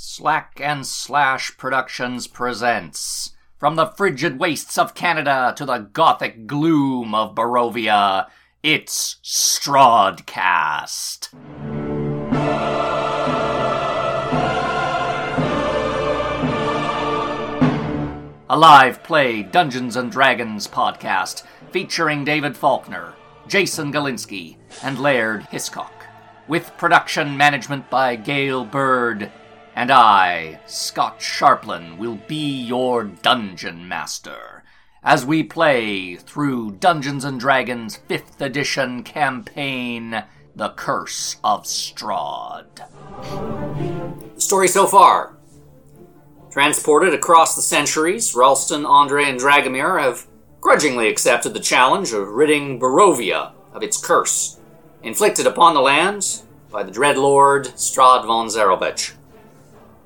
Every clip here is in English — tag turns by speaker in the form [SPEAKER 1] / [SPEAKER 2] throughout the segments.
[SPEAKER 1] Slack and Slash Productions presents From the frigid wastes of Canada to the gothic gloom of Barovia, it's Strahdcast. A live play Dungeons and Dragons podcast featuring David Faulkner, Jason Galinsky, and Laird Hiscock, with production management by Gail Bird, and I, Scott Sharplin, will be your dungeon master as we play through Dungeons and Dragons 5th edition campaign, The Curse of Strahd. Story so far. Transported across the centuries, Ralston, Andre, and Dragomir have grudgingly accepted the challenge of ridding Barovia of its curse, inflicted upon the land by the dread lord Strahd von Zarovich.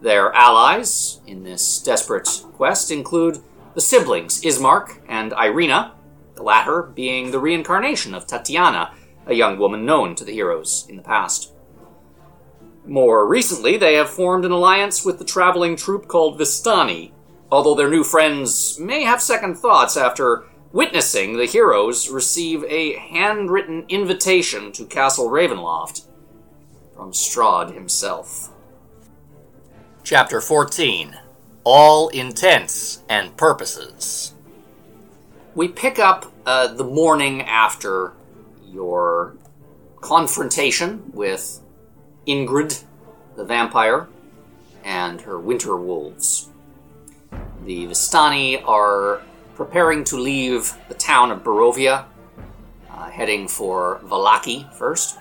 [SPEAKER 1] Their allies in this desperate quest include the siblings Ismark and Ireena, the latter being the reincarnation of Tatiana, a young woman known to the heroes in the past. More recently, they have formed an alliance with the traveling troupe called Vistani, although their new friends may have second thoughts after witnessing the heroes receive a handwritten invitation to Castle Ravenloft from Strahd himself. Chapter 14 All Intents and Purposes. We pick up uh, the morning after your confrontation with Ingrid, the vampire, and her winter wolves. The Vistani are preparing to leave the town of Barovia, uh, heading for Vallaki first.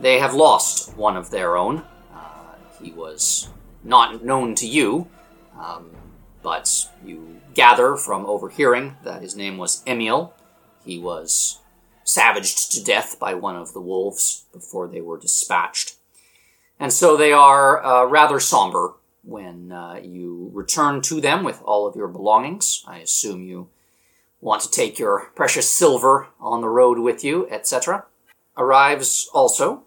[SPEAKER 1] They have lost one of their own. He was not known to you, um, but you gather from overhearing that his name was Emil. He was savaged to death by one of the wolves before they were dispatched. And so they are uh, rather somber when uh, you return to them with all of your belongings. I assume you want to take your precious silver on the road with you, etc. Arrives also.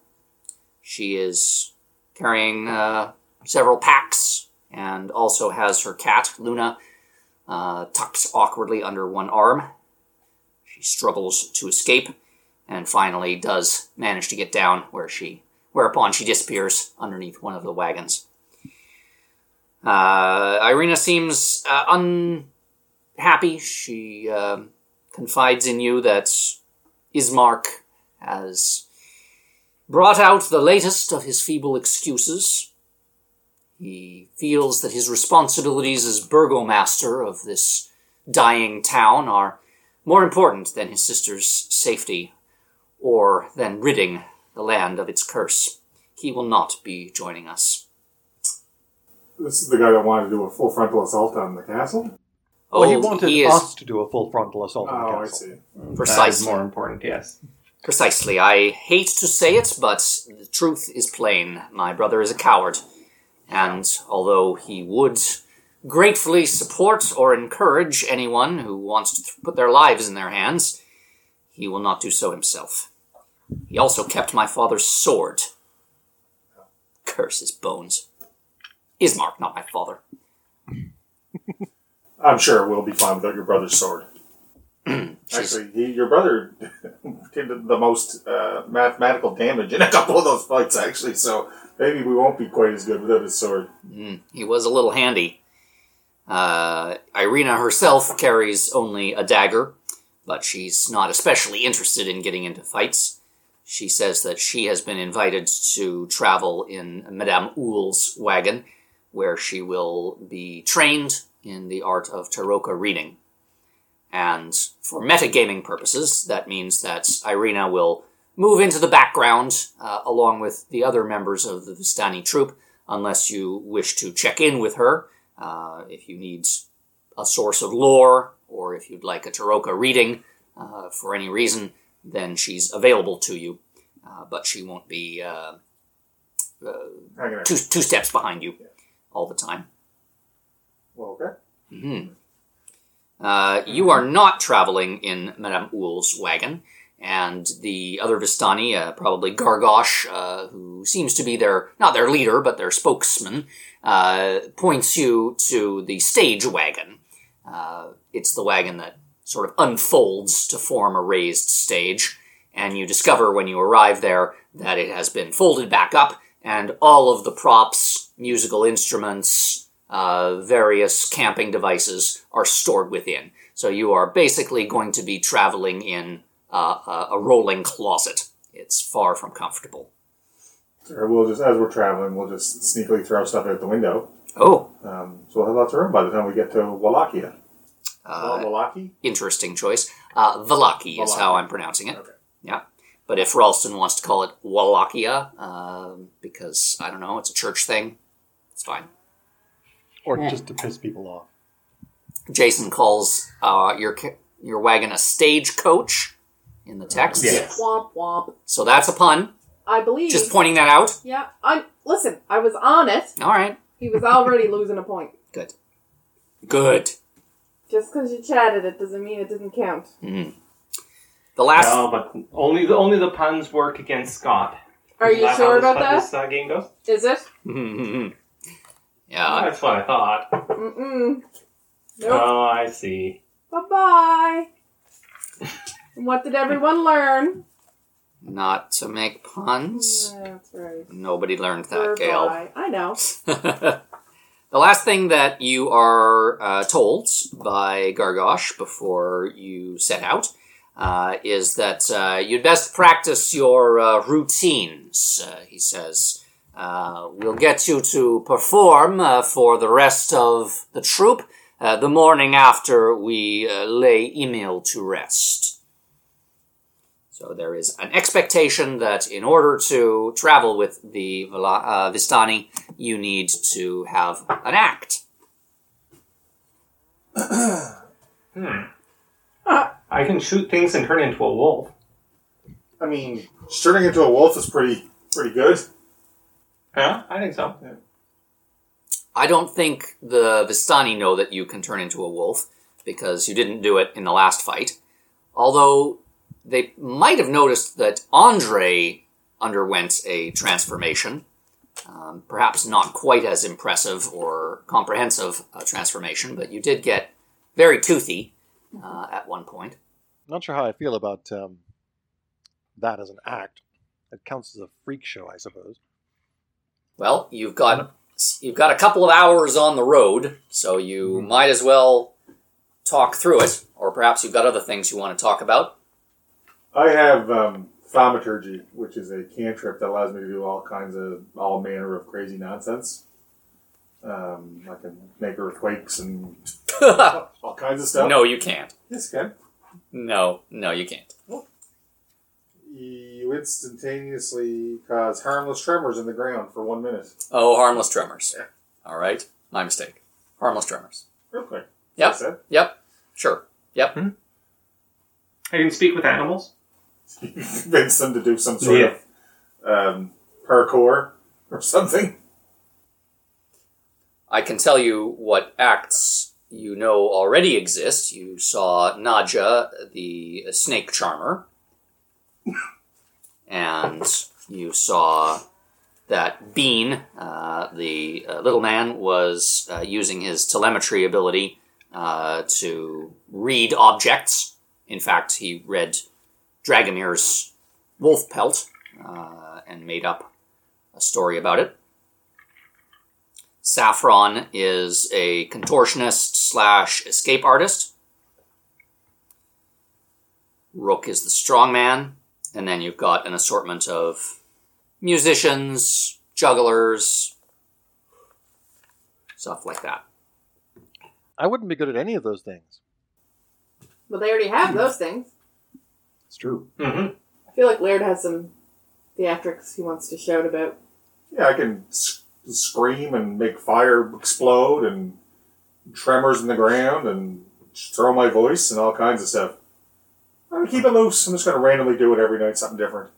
[SPEAKER 1] She is carrying uh, several packs and also has her cat, Luna, uh, tucked awkwardly under one arm. She struggles to escape and finally does manage to get down where she whereupon she disappears underneath one of the wagons. Uh, Ireena seems uh, unhappy. She uh, confides in you that Ismark has brought out the latest of his feeble excuses. He feels that his responsibilities as burgomaster of this dying town are more important than his sister's safety or than ridding the land of its curse. He will not be joining us.
[SPEAKER 2] This is the guy that wanted to do a full frontal assault on the castle?
[SPEAKER 1] Oh,
[SPEAKER 3] well, he oh, wanted
[SPEAKER 1] he is
[SPEAKER 3] us to do a full frontal assault on the
[SPEAKER 2] Oh, I
[SPEAKER 3] castle.
[SPEAKER 2] see.
[SPEAKER 4] That is
[SPEAKER 1] precisely.
[SPEAKER 4] more important, yes.
[SPEAKER 1] Precisely. I hate to say it, but the truth is plain. My brother is a coward. And although he would gratefully support or encourage anyone who wants to th- put their lives in their hands, he will not do so himself. He also kept my father's sword. Curse his bones. Ismark, not my father.
[SPEAKER 2] I'm sure we'll be fine without your brother's sword. Actually, he, your brother did the most uh, mathematical damage in a couple of those fights, actually, so maybe we won't be quite as good without his sword.
[SPEAKER 1] Mm, he was a little handy. Uh, Ireena herself carries only a dagger, but she's not especially interested in getting into fights. She says that she has been invited to travel in Madame Oul's wagon, where she will be trained in the art of Tarokka reading. And for metagaming purposes, that means that Ireena will move into the background uh, along with the other members of the Vistani troop, unless you wish to check in with her. Uh, if you need a source of lore, or if you'd like a Tarokka reading uh, for any reason, then she's available to you. Uh, but she won't be uh,
[SPEAKER 2] Hanging
[SPEAKER 1] two, two steps behind you all the time.
[SPEAKER 2] Well, okay.
[SPEAKER 1] hmm Uh, you are not traveling in Madame Oul's wagon. and the other Vistani, uh, probably Gargosh, uh, who seems to be their not their leader but their spokesman, uh, points you to the stage wagon. Uh, it's the wagon that sort of unfolds to form a raised stage, and you discover when you arrive there that it has been folded back up, and all of the props, musical instruments, uh, various camping devices are stored within. So you are basically going to be traveling in uh, a, rolling closet. It's far from comfortable.
[SPEAKER 2] Or we'll just, as we're traveling, we'll just sneakily throw stuff out the window.
[SPEAKER 1] Oh,
[SPEAKER 2] Um, so we'll have lots of room by the time we get to Wallachia.
[SPEAKER 1] uh,
[SPEAKER 2] Wallachia?
[SPEAKER 1] interesting choice. Uh, Vallaki is
[SPEAKER 2] Vallaki.
[SPEAKER 1] how I'm pronouncing it.
[SPEAKER 2] Okay.
[SPEAKER 1] Yeah. But if Ralston wants to call it Wallachia, um, because, I don't know, it's a church thing, it's fine.
[SPEAKER 3] Or just to piss people off.
[SPEAKER 1] Jason calls uh, your ca- your wagon a stagecoach in the text.
[SPEAKER 4] Yes.
[SPEAKER 5] Womp womp.
[SPEAKER 1] So that's a pun.
[SPEAKER 5] I believe.
[SPEAKER 1] Just pointing that out.
[SPEAKER 5] Yeah. I listen. I was on it.
[SPEAKER 1] All right.
[SPEAKER 5] He was already losing a point.
[SPEAKER 1] Good. Good.
[SPEAKER 5] Just because you chatted it doesn't mean it doesn't count.
[SPEAKER 1] Mhm. The last.
[SPEAKER 4] No, but only the only the puns work against Scott.
[SPEAKER 5] Are
[SPEAKER 4] Isn't
[SPEAKER 5] you sure about
[SPEAKER 4] this,
[SPEAKER 5] that?
[SPEAKER 4] This uh, game goes.
[SPEAKER 5] Is it?
[SPEAKER 1] Yeah.
[SPEAKER 4] That's what I thought.
[SPEAKER 5] Mm-mm. Nope.
[SPEAKER 4] Oh, I see.
[SPEAKER 5] bye bye. what did everyone learn?
[SPEAKER 1] Not to make puns.
[SPEAKER 5] Yeah, that's right.
[SPEAKER 1] Nobody learned that, Gail.
[SPEAKER 5] Bye. I know.
[SPEAKER 1] the last thing that you are uh, told by Gargosh before you set out uh, is that uh, you'd best practice your uh, routines, uh, he says. Uh, we'll get you to perform uh, for the rest of the troop uh, the morning after we uh, lay Emil to rest. So there is an expectation that in order to travel with the Vala- uh, Vistani, you need to have an act.
[SPEAKER 4] Hmm. I can shoot things and turn into a wolf.
[SPEAKER 2] I mean, turning into a wolf is pretty pretty good.
[SPEAKER 4] Yeah, I think so.
[SPEAKER 1] I don't think the Vistani know that you can turn into a wolf because you didn't do it in the last fight. Although they might have noticed that Andre underwent a transformation. Um, perhaps not quite as impressive or comprehensive a transformation, but you did get very toothy uh, at one point.
[SPEAKER 3] Not sure how I feel about um, that as an act. It counts as a freak show, I suppose.
[SPEAKER 1] Well, you've got you've got a couple of hours on the road, so you might as well talk through it, or perhaps you've got other things you want to talk about.
[SPEAKER 2] I have um, thaumaturgy, which is a cantrip that allows me to do all kinds of all manner of crazy nonsense. Um, I can make earthquakes and all kinds of stuff.
[SPEAKER 1] no, you can't.
[SPEAKER 2] Yes, can.
[SPEAKER 1] No, no, you can't.
[SPEAKER 2] You instantaneously cause harmless tremors in the ground for one minute.
[SPEAKER 1] Oh, harmless tremors.
[SPEAKER 2] Yeah.
[SPEAKER 1] All right, my mistake. Harmless tremors.
[SPEAKER 2] Earthquake.
[SPEAKER 1] Yep.
[SPEAKER 2] That's.
[SPEAKER 1] Yep. Sure. Yep.
[SPEAKER 4] I can speak with animals.
[SPEAKER 2] You convince them to do some sort
[SPEAKER 4] Yeah.
[SPEAKER 2] of um, parkour or something.
[SPEAKER 1] I can tell you what acts you know already exist. You saw Nadja, the snake charmer, and you saw that Bean, uh, the uh, little man, was uh, using his telemetry ability uh, to read objects. In fact, he read Dragomir's wolf pelt uh, and made up a story about it. Saffron is a contortionist slash escape artist. Rook is the strongman, and then you've got an assortment of musicians, jugglers, stuff like that.
[SPEAKER 3] I wouldn't be good at any of those things.
[SPEAKER 5] But they already have those things.
[SPEAKER 3] It's true.
[SPEAKER 4] Mm-hmm.
[SPEAKER 5] I feel like Laird has some theatrics he wants to shout about.
[SPEAKER 2] Yeah, I can s- scream and make fire explode and tremors in the ground and throw my voice and all kinds of stuff. I'm gonna keep it loose. I'm just gonna randomly do it every night, something different.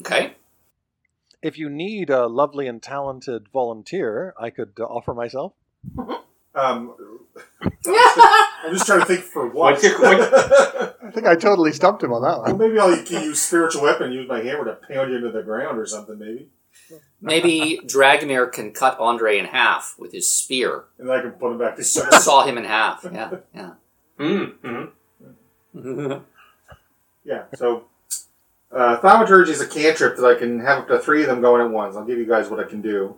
[SPEAKER 1] Okay?
[SPEAKER 3] If you need a lovely and talented volunteer, I could uh, offer myself.
[SPEAKER 2] Um, I'm just trying to think for what.
[SPEAKER 4] What's what-
[SPEAKER 3] I think I totally stumped him on that one.
[SPEAKER 2] well,
[SPEAKER 3] one.
[SPEAKER 2] maybe I'll can use spiritual weapon, use my hammer to pound you into the ground or something, maybe.
[SPEAKER 1] Maybe Dragomir can cut Andre in half with his spear.
[SPEAKER 2] And I can put him back together.
[SPEAKER 1] Saw him in half. Yeah, yeah.
[SPEAKER 4] Mm, mm.
[SPEAKER 2] Yeah, so uh, thaumaturgy is a cantrip that I can have up to three of them going at once. I'll give you guys what I can do.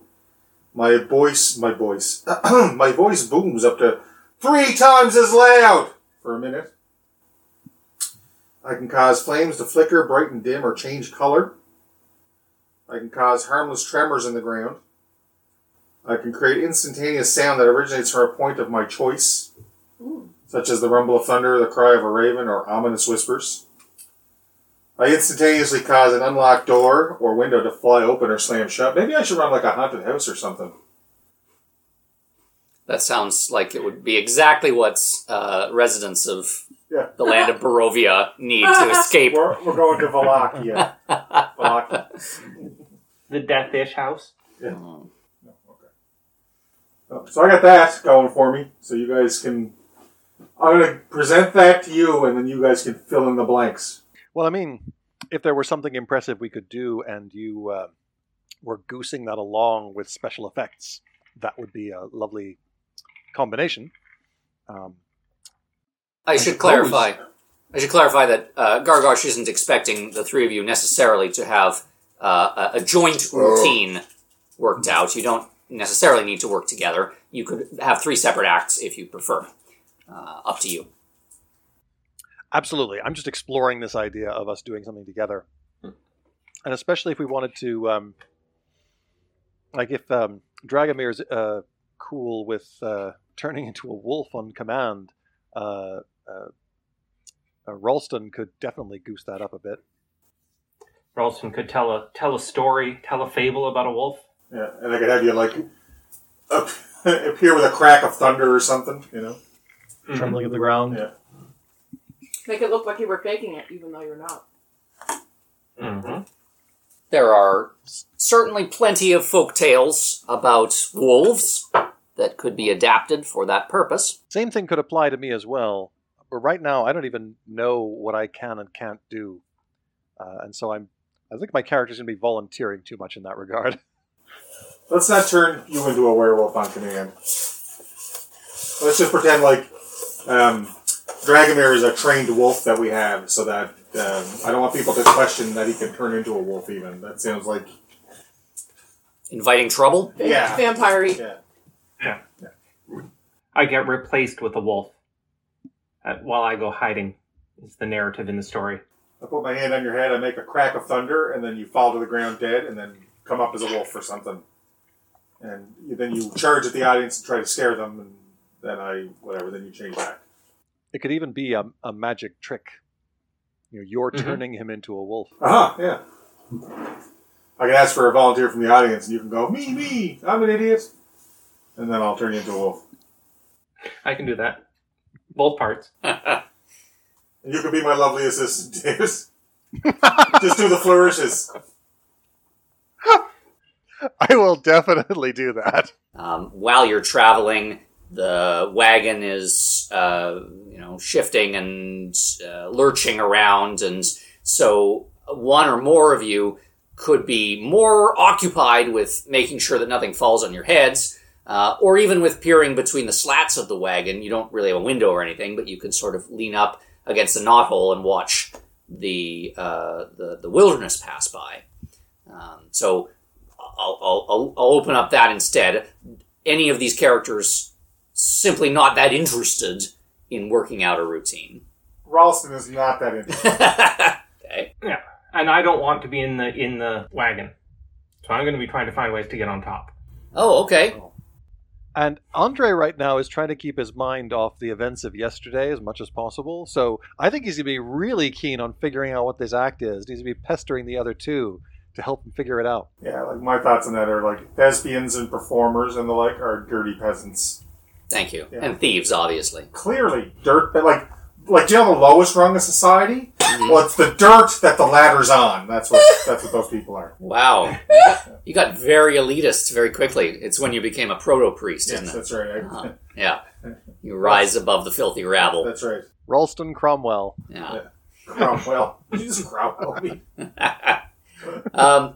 [SPEAKER 2] My voice, my voice, my voice booms up to three times as loud for a minute. I can cause flames to flicker, brighten, dim, or change color. I can cause harmless tremors in the ground. I can create instantaneous sound that originates from a point of my choice, such as the rumble of thunder, the cry of a raven, or ominous whispers. I instantaneously cause an unlocked door or window to fly open or slam shut. Maybe I should run like a haunted house or something.
[SPEAKER 1] That sounds like it would be exactly what uh, residents of
[SPEAKER 2] Yeah.
[SPEAKER 1] the land of Barovia need to escape.
[SPEAKER 2] We're, we're going to Valakia. Valakia.
[SPEAKER 4] The Deathish house.
[SPEAKER 1] Mm.
[SPEAKER 2] Oh, So I got that going for me. So you guys can. I'm going to present that to you, and then you guys can fill in the blanks.
[SPEAKER 3] Well, I mean, if there was something impressive we could do and you uh, were goosing that along with special effects, that would be a lovely combination. Um,
[SPEAKER 1] I should
[SPEAKER 3] suppose-
[SPEAKER 1] clarify. I should clarify that uh, Gargosh isn't expecting the three of you necessarily to have uh, a, a joint routine worked out. You don't necessarily need to work together. You could have three separate acts if you prefer. Uh, up to you.
[SPEAKER 3] Absolutely. I'm just exploring this idea of us doing something together.
[SPEAKER 4] Hmm.
[SPEAKER 3] And especially if we wanted to, um, like if um, Dragomir's uh, cool with uh, turning into a wolf on command, uh, uh, uh, Ralston could definitely goose that up a bit.
[SPEAKER 4] Ralston could tell a tell a story, tell a fable about a wolf.
[SPEAKER 2] Yeah, and I could have you like up, appear with a crack of thunder or something. You know.
[SPEAKER 4] Mhm.
[SPEAKER 3] Trembling at the ground.
[SPEAKER 2] Yeah.
[SPEAKER 5] Make it look like you were faking it, even though you're not.
[SPEAKER 4] Mhm.
[SPEAKER 1] There are certainly plenty of folk tales about wolves that could be adapted for that purpose.
[SPEAKER 3] Same thing could apply to me as well. But right now, I don't even know what I can and can't do, uh, and so I'm. I think my character's going to be volunteering too much in that regard.
[SPEAKER 2] Let's not turn you into a werewolf on command. Let's just pretend like um, Dragomir is a trained wolf that we have, so that um, I don't want people to question that he can turn into a wolf. Even that sounds like
[SPEAKER 1] Inviting trouble?
[SPEAKER 2] Yeah.
[SPEAKER 5] Vampire
[SPEAKER 2] yeah. Yeah.
[SPEAKER 4] I get replaced with a wolf uh, while I go hiding. Is the narrative in the story?
[SPEAKER 2] I put my hand on your head, I make a crack of thunder, and then you fall to the ground dead, and then come up as a wolf or something. And you, then you charge at the audience and try to scare them, and then I whatever. Then you change back.
[SPEAKER 3] It could even be a, a magic trick. You know, you're
[SPEAKER 4] Mhm.
[SPEAKER 3] turning him into a wolf.
[SPEAKER 2] Uh huh. Yeah. I can ask for a volunteer from the audience, and you can go, me, me, I'm an idiot, and then I'll turn you into a wolf.
[SPEAKER 4] I can do that. Both parts.
[SPEAKER 2] And you can be my lovely assistant, Davis. Just do the flourishes.
[SPEAKER 3] I will definitely do that.
[SPEAKER 1] Um, while you're traveling, the wagon is, uh, you know, shifting and uh, lurching around, and so one or more of you could be more occupied with making sure that nothing falls on your heads, uh, or even with peering between the slats of the wagon. You don't really have a window or anything, but you can sort of lean up against a knothole and watch the uh, the, the wilderness pass by. Um, so I'll, I'll, I'll open up that instead. Any of these characters simply not that interested in working out a routine.
[SPEAKER 2] Ralston is not that interesting.
[SPEAKER 1] okay.
[SPEAKER 4] Yeah, And I don't want to be in the in the wagon. So I'm going to be trying to find ways to get on top.
[SPEAKER 1] Oh, okay.
[SPEAKER 3] And Andre right now is trying to keep his mind off the events of yesterday as much as possible. So I think he's going to be really keen on figuring out what this act is. He's going to be pestering the other two to help him figure it out.
[SPEAKER 2] yeah, like my thoughts on that are like thespians and performers and the like are dirty peasants.
[SPEAKER 1] Thank you.
[SPEAKER 2] Yeah.
[SPEAKER 1] And thieves, obviously.
[SPEAKER 2] Clearly, dirt, but like, like do you know the lowest rung of society? Well, it's the dirt that the ladder's on. That's what that's what those people are.
[SPEAKER 1] Wow. you got very elitist very quickly. It's when you became a proto priest,
[SPEAKER 2] Yes,
[SPEAKER 1] isn't it?
[SPEAKER 2] that's right.
[SPEAKER 1] Uh-huh. Yeah. You rise above the filthy rabble.
[SPEAKER 2] That's right.
[SPEAKER 3] Ralston Cromwell.
[SPEAKER 1] Yeah.
[SPEAKER 2] Cromwell. Did you just Cromwell me?
[SPEAKER 1] um,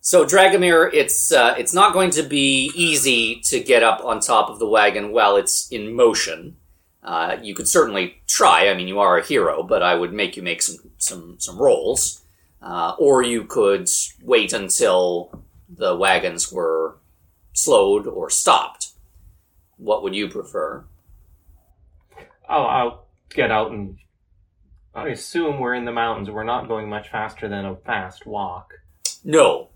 [SPEAKER 1] so Dragomir, it's uh, it's not going to be easy to get up on top of the wagon while it's in motion. Uh, you could certainly try. I mean, you are a hero, but I would make you make some some some rolls, uh, or you could wait until the wagons were slowed or stopped. What would you prefer?
[SPEAKER 4] Oh, I'll get out and. I assume we're in the mountains. We're not going much faster than a fast walk.
[SPEAKER 1] No,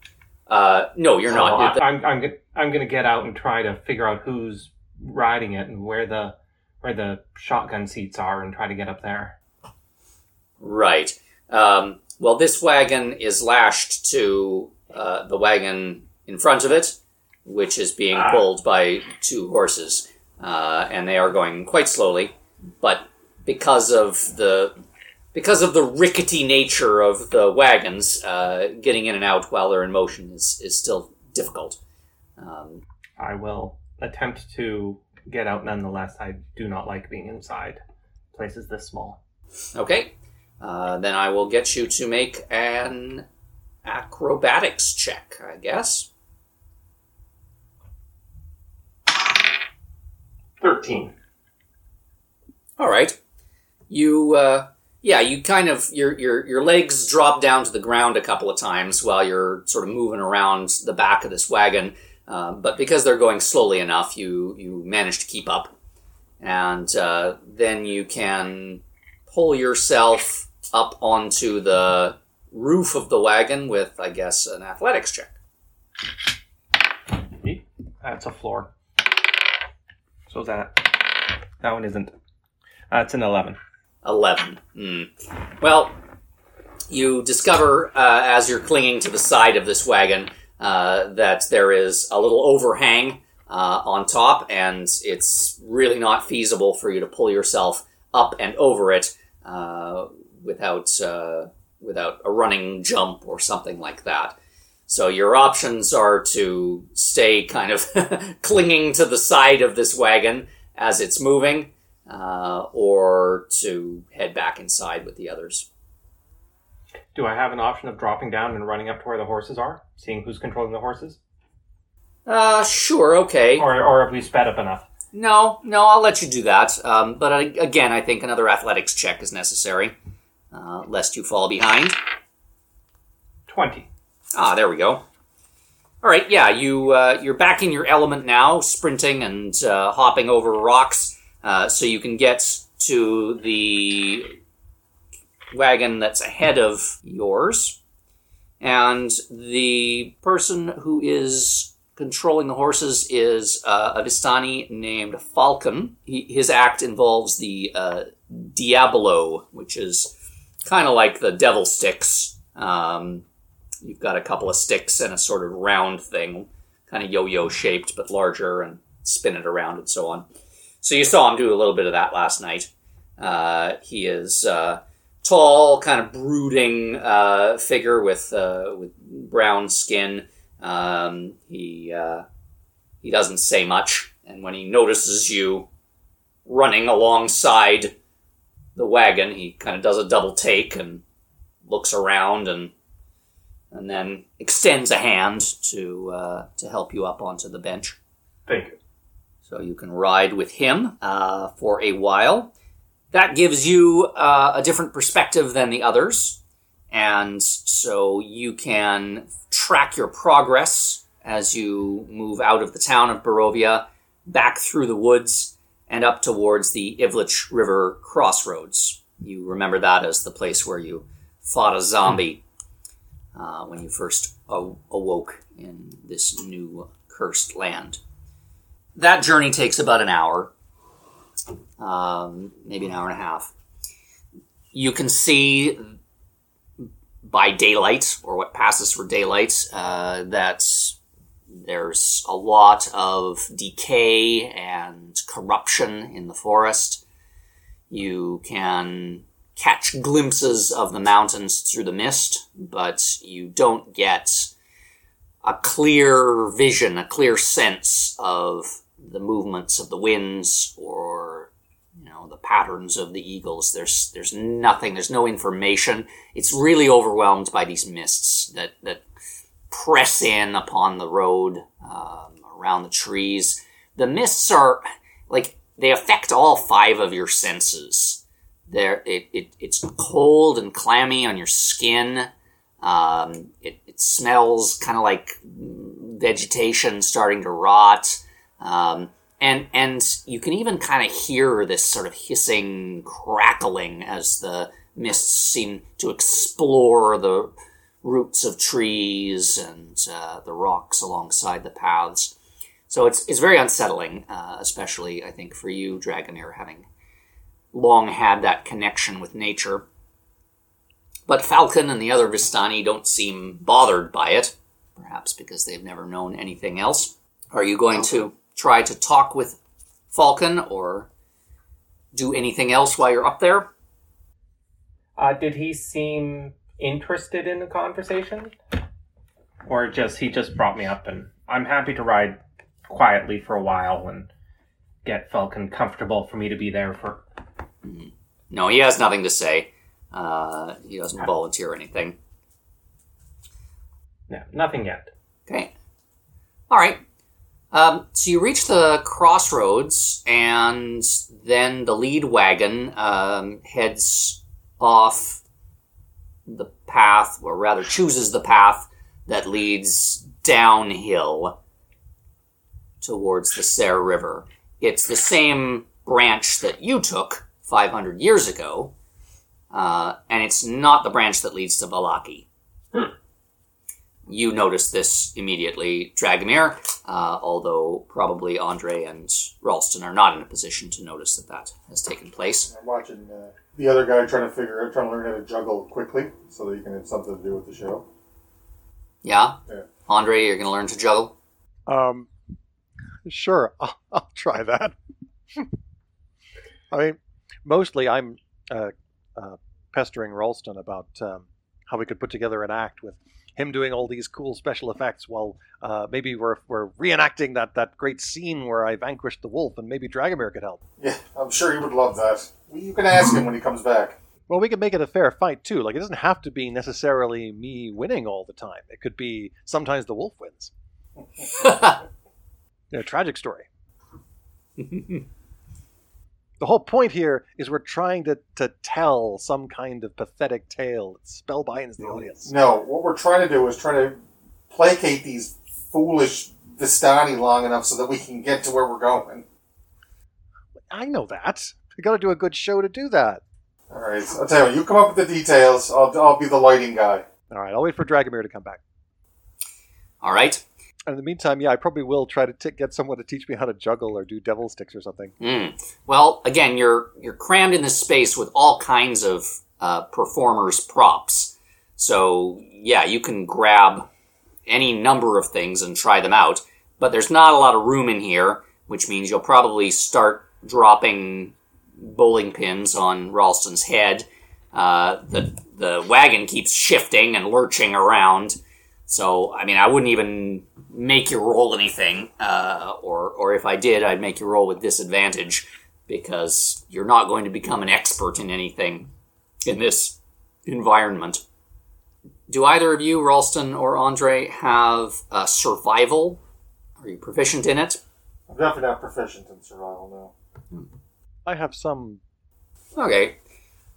[SPEAKER 1] uh, no, you're not.
[SPEAKER 4] I, I'm I'm I'm gonna get out and try to figure out who's riding it and where the where the shotgun seats are and try to get up there.
[SPEAKER 1] Right. Um, well, this wagon is lashed to uh, the wagon in front of it, which is being
[SPEAKER 4] Ah.
[SPEAKER 1] pulled by two horses, uh, and they are going quite slowly. But because of the because of the rickety nature of the wagons, uh, getting in and out while they're in motion is is still difficult. Um,
[SPEAKER 4] I will attempt to get out nonetheless. I do not like being inside places this small.
[SPEAKER 1] okay. Uh, then I will get you to make an acrobatics check, I guess.
[SPEAKER 4] Thirteen.
[SPEAKER 1] All right. You, uh, yeah, you kind of your your your legs drop down to the ground a couple of times while you're sort of moving around the back of this wagon. Uh, but because they're going slowly enough, you you manage to keep up, and uh, then you can pull yourself up onto the roof of the wagon with, I guess, an athletics check.
[SPEAKER 4] That's a floor. So that that one isn't. That's an eleven.
[SPEAKER 1] 11. Hmm. Well, you discover uh, as you're clinging to the side of this wagon uh, that there is a little overhang uh, on top, and it's really not feasible for you to pull yourself up and over it uh, without uh, without a running jump or something like that. So your options are to stay kind of clinging to the side of this wagon as it's moving, uh, or to head back inside with the others.
[SPEAKER 4] Do I have an option of dropping down and running up to where the horses are, seeing who's controlling the horses,
[SPEAKER 1] Uh, sure, okay.
[SPEAKER 4] or or have we sped up enough?
[SPEAKER 1] No, no, I'll let you do that. Um, but I, again, I think another athletics check is necessary, uh, lest you fall behind.
[SPEAKER 4] Twenty.
[SPEAKER 1] Ah, there we go. All right, yeah, you uh, you're back in your element now, sprinting and uh, hopping over rocks, uh, so you can get to the wagon that's ahead of yours, and the person who is controlling the horses is uh, a Vistani named Falcon. He, his act involves the uh, Diabolo, which is kind of like the devil sticks. Um, You've got a couple of sticks and a sort of round thing, kind of yo-yo shaped, but larger, and spin it around and so on. So you saw him do a little bit of that last night. Uh, he is uh, tall, kind of brooding uh, figure with uh, with brown skin. Um, he uh, he doesn't say much, and when he notices you running alongside the wagon, he kind of does a double take and looks around and and then extends a hand to uh, to help you up onto the bench.
[SPEAKER 4] Thank you.
[SPEAKER 1] So you can ride with him uh, for a while. That gives you uh, a different perspective than the others, and so you can track your progress as you move out of the town of Barovia, back through the woods, and up towards the Ivlis River crossroads. You remember that as the place where you fought a zombie uh, when you first a- awoke in this new cursed land. That journey takes about an hour, um, maybe an hour and a half. You can see by daylight, or what passes for daylight, uh, that there's a lot of decay and corruption in the forest. You can catch glimpses of the mountains through the mist, but you don't get a clear vision, a clear sense of the movements of the winds or you know, the patterns of the eagles. There's there's nothing. There's no information. It's really overwhelmed by these mists that that press in upon the road um, around the trees. The mists are like they affect all five of your senses. There, it, it it's cold and clammy on your skin. Um, it, it smells kind of like vegetation starting to rot. Um, and and you can even kind of hear this sort of hissing crackling as the mists seem to explore the roots of trees and uh, the rocks alongside the paths. So it's it's very unsettling, uh, especially I think for you, Dragomir, having long had that connection with nature. But Falcon and the other Vistani don't seem bothered by it, perhaps because they've never known anything else. Are you going to try to talk with Falcon or do anything else while you're up there?
[SPEAKER 4] Uh, did he seem interested in the conversation, or just he just brought me up and I'm happy to ride quietly for a while and get Falcon comfortable for me to be there for.
[SPEAKER 1] No, he has nothing to say. Uh, he doesn't volunteer anything.
[SPEAKER 4] No, nothing yet.
[SPEAKER 1] Okay. All right. Um, so you reach the crossroads, and then the lead wagon um, heads off the path, or rather chooses the path that leads downhill towards the Tser River. It's the same branch that you took 500 years ago, uh, and it's not the branch that leads to Vallaki. You notice this immediately, Dragomir, uh, although probably Andre and Ralston are not in a position to notice that that has taken place.
[SPEAKER 2] I'm watching uh, the other guy trying to figure out, trying to learn how to juggle quickly so that he can have something to do with the show.
[SPEAKER 1] Yeah?
[SPEAKER 2] Yeah.
[SPEAKER 1] Andre, you're going to learn to juggle?
[SPEAKER 3] Um, sure, I'll, I'll try that. I mean, mostly I'm uh, uh, pestering Ralston about um, how we could put together an act with him doing all these cool special effects while uh, maybe we're, we're reenacting that, that great scene where I vanquished the wolf and maybe Dragomir could help.
[SPEAKER 2] Yeah, I'm sure he would love that. You can ask him when he comes back.
[SPEAKER 3] Well, we can make it a fair fight too. Like it doesn't have to be necessarily me winning all the time. It could be sometimes the wolf wins. You know, tragic story. the whole point here is we're trying to, to tell some kind of pathetic tale that spellbinds the audience.
[SPEAKER 2] No, what we're trying to do is try to placate these foolish Vistani long enough so that we can get to where we're going.
[SPEAKER 3] I know that. We got to do a good show to do that.
[SPEAKER 2] All right, so I'll tell you what. You come up with the details. I'll, I'll be the lighting guy.
[SPEAKER 3] All right, I'll wait for Dragomir to come back.
[SPEAKER 1] All right.
[SPEAKER 3] In the meantime, yeah, I probably will try to t- get someone to teach me how to juggle or do devil sticks or something.
[SPEAKER 1] Mm. Well, again, you're you're crammed in this space with all kinds of uh, performers' props. So yeah, you can grab any number of things and try them out. But there's not a lot of room in here, which means you'll probably start dropping bowling pins on Ralston's head. Uh, the the wagon keeps shifting and lurching around. So, I mean, I wouldn't even make you roll anything, uh, or or if I did, I'd make you roll with disadvantage because you're not going to become an expert in anything in this environment. Do either of you, Ralston or Andre, have uh, survival? Are you proficient in it?
[SPEAKER 2] I'm definitely not proficient in survival now.
[SPEAKER 3] I have some.
[SPEAKER 1] Okay.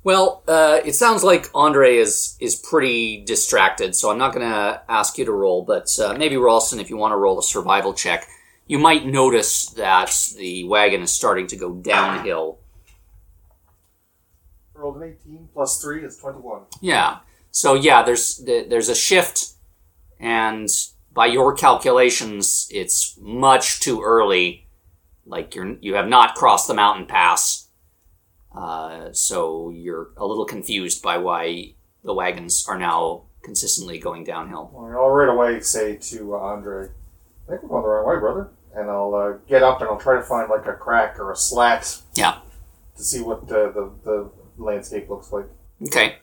[SPEAKER 1] Well, uh, it sounds like Andre is is pretty distracted, so I'm not going to ask you to roll, but uh, maybe Ralston, if you want to roll a survival check, you might notice that the wagon is starting to go downhill.
[SPEAKER 2] Rolled an 18 plus 3 is 21.
[SPEAKER 1] Yeah. So yeah, there's there's a shift, and by your calculations, it's much too early. Like you're you have not crossed the mountain pass, uh, so you're a little confused by why the wagons are now consistently going downhill.
[SPEAKER 2] Well, I'll right away say to uh, Andre, I think we're going the wrong way, brother. And I'll uh, get up and I'll try to find like a crack or a slat
[SPEAKER 1] Yeah.
[SPEAKER 2] to see what the, the landscape looks like.
[SPEAKER 1] Okay.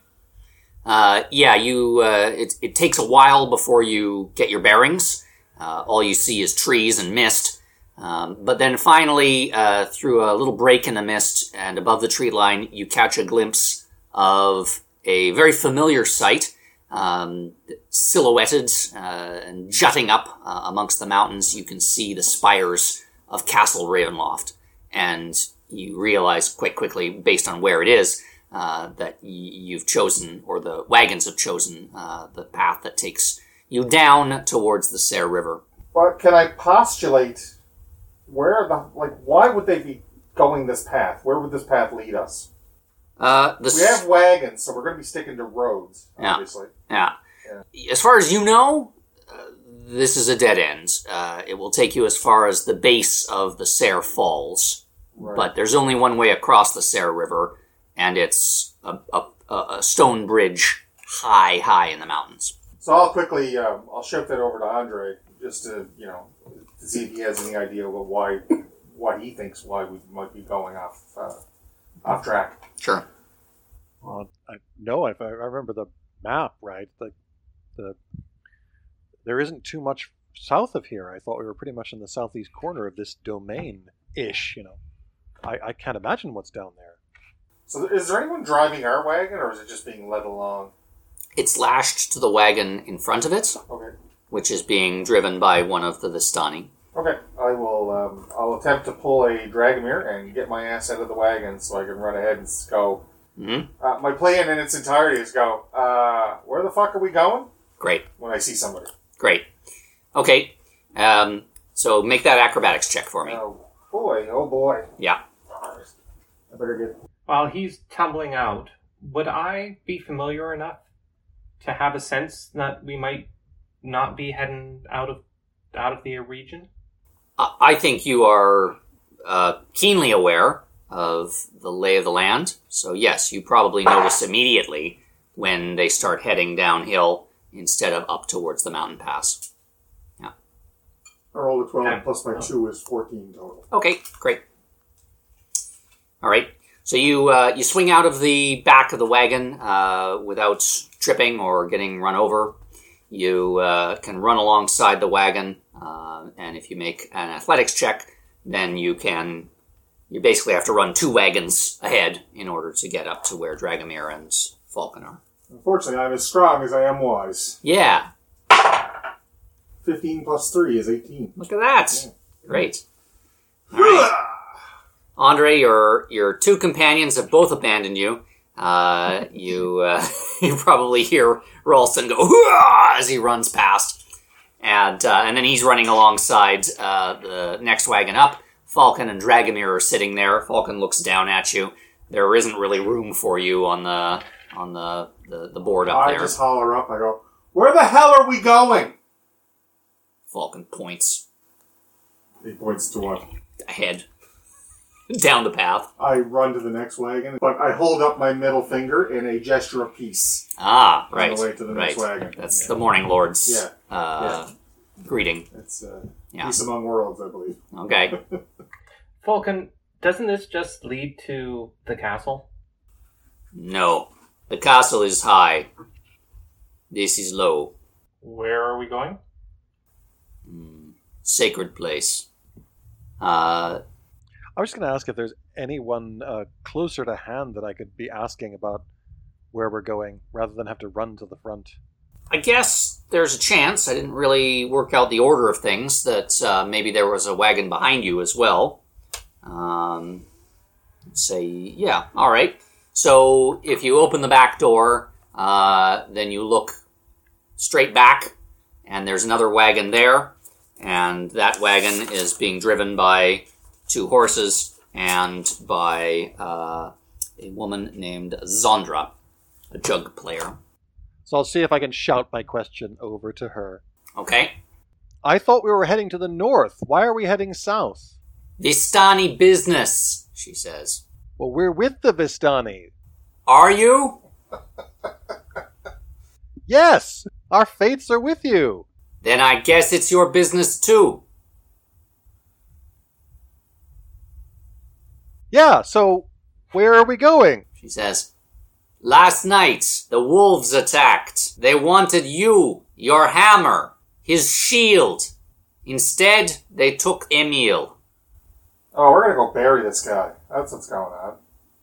[SPEAKER 1] Uh, yeah, you. Uh, it, it takes a while before you get your bearings. Uh, all you see is trees and mist. Um, but then finally, uh, through a little break in the mist and above the tree line, you catch a glimpse of a very familiar sight, um, silhouetted uh, and jutting up uh, amongst the mountains. You can see the spires of Castle Ravenloft, and you realize quite quickly, based on where it is, uh, that you've chosen, or the wagons have chosen, uh, the path that takes you down towards the Tser River.
[SPEAKER 2] But can I postulate where the like? Why would they be going this path? Where would this path lead us?
[SPEAKER 1] Uh, the
[SPEAKER 2] We have wagons, so we're going to be sticking to roads,
[SPEAKER 1] Yeah.
[SPEAKER 2] obviously.
[SPEAKER 1] Yeah. As far as you know, uh, this is a dead end. Uh, it will take you as far as the base of the Tser Falls,
[SPEAKER 2] Right.
[SPEAKER 1] but there's only one way across the Tser River, and it's a, a, a a stone bridge high, high in the mountains.
[SPEAKER 2] So I'll quickly, um, I'll shift that over to Andre just to, you know, to see if he has any idea what why, what he thinks why we might be going off, uh, off track.
[SPEAKER 1] Sure.
[SPEAKER 3] Well, I, no, if I, I remember the map right, the the there isn't too much south of here. I thought we were pretty much in the southeast corner of this domain ish. You know, I, I can't imagine what's down there.
[SPEAKER 2] So is there anyone driving our wagon, or is it just being led along?
[SPEAKER 1] It's lashed to the wagon in front of it,
[SPEAKER 2] Okay.
[SPEAKER 1] Which is being driven by one of the Vistani.
[SPEAKER 2] Okay, I will. Um, I'll attempt to pull a Dragomir and get my ass out of the wagon so I can run ahead and s- go.
[SPEAKER 1] hmm
[SPEAKER 2] Uh, my plan in its entirety is go. Uh, where the fuck are we going?
[SPEAKER 1] Great.
[SPEAKER 2] When I see somebody.
[SPEAKER 1] Great. Okay. Um, so make that acrobatics check for me.
[SPEAKER 2] Oh boy! Oh boy!
[SPEAKER 1] Yeah.
[SPEAKER 2] I better get.
[SPEAKER 4] While he's tumbling out, would I be familiar enough to have a sense that we might not be heading out of out of the region?
[SPEAKER 1] I I think you are uh, keenly aware of the lay of the land. So, yes, you probably notice immediately when they start heading downhill instead of up towards the mountain pass. Yeah.
[SPEAKER 2] I rolled a twelve
[SPEAKER 4] Okay.
[SPEAKER 2] plus my two is fourteen total.
[SPEAKER 1] Okay, great. All right. So you uh, you swing out of the back of the wagon uh, without tripping or getting run over. You uh, can run alongside the wagon, uh, and if you make an athletics check, then you can. You basically have to run two wagons ahead in order to get up to where Dragomir and Falcon are.
[SPEAKER 2] Unfortunately, I'm as strong as I am wise.
[SPEAKER 1] Yeah,
[SPEAKER 2] Fifteen plus three is eighteen.
[SPEAKER 1] look at that. Great. All right. Andre, your your two companions have both abandoned you. Uh, you uh, you probably hear Ralston go as he runs past, and uh, and then he's running alongside uh, the next wagon up. Falcon and Dragomir are sitting there. Falcon looks down at you. There isn't really room for you on the on the the, the board up
[SPEAKER 2] I
[SPEAKER 1] there.
[SPEAKER 2] I just holler up. I go, "Where the hell are we going?"
[SPEAKER 1] Falcon points
[SPEAKER 2] He points to what?
[SPEAKER 1] ahead, down the path.
[SPEAKER 2] I run to the next wagon, but I hold up my middle finger in a gesture of peace.
[SPEAKER 1] Ah,
[SPEAKER 2] On
[SPEAKER 1] right,
[SPEAKER 2] the way to the
[SPEAKER 1] right.
[SPEAKER 2] next wagon.
[SPEAKER 1] That's
[SPEAKER 2] Yeah.
[SPEAKER 1] the Morning Lord's
[SPEAKER 2] Yeah.
[SPEAKER 1] uh, greeting.
[SPEAKER 2] It's uh,
[SPEAKER 1] Yeah.
[SPEAKER 2] peace among worlds, I believe.
[SPEAKER 1] Okay.
[SPEAKER 4] Falcon, doesn't this just lead to the castle?
[SPEAKER 1] No, the castle is high. This is low.
[SPEAKER 4] Where are we going?
[SPEAKER 1] Sacred place. Uh,
[SPEAKER 3] I was going to ask if there's anyone uh, closer to hand that I could be asking about where we're going, rather than have to run to the front.
[SPEAKER 1] I guess there's a chance. I didn't really work out the order of things. That uh, maybe there was a wagon behind you as well. Um, say, yeah, all right. So if you open the back door, uh, then you look straight back, and there's another wagon there, and that wagon is being driven by two horses and by uh, a woman named Zondra, a jug player.
[SPEAKER 3] So I'll see if I can shout my question over to her.
[SPEAKER 1] Okay.
[SPEAKER 3] I thought we were heading to the north. Why are we heading south?
[SPEAKER 1] Vistani business, she says.
[SPEAKER 3] Well, we're with the Vistani.
[SPEAKER 1] Are you?
[SPEAKER 3] Yes, our fates are with you.
[SPEAKER 1] Then I guess it's your business too.
[SPEAKER 3] Yeah, so where are we going?
[SPEAKER 1] She says. Last night, the wolves attacked. They wanted you, your hammer, his shield. Instead, they took Emil.
[SPEAKER 2] Oh, we're gonna go bury this guy. That's what's going on.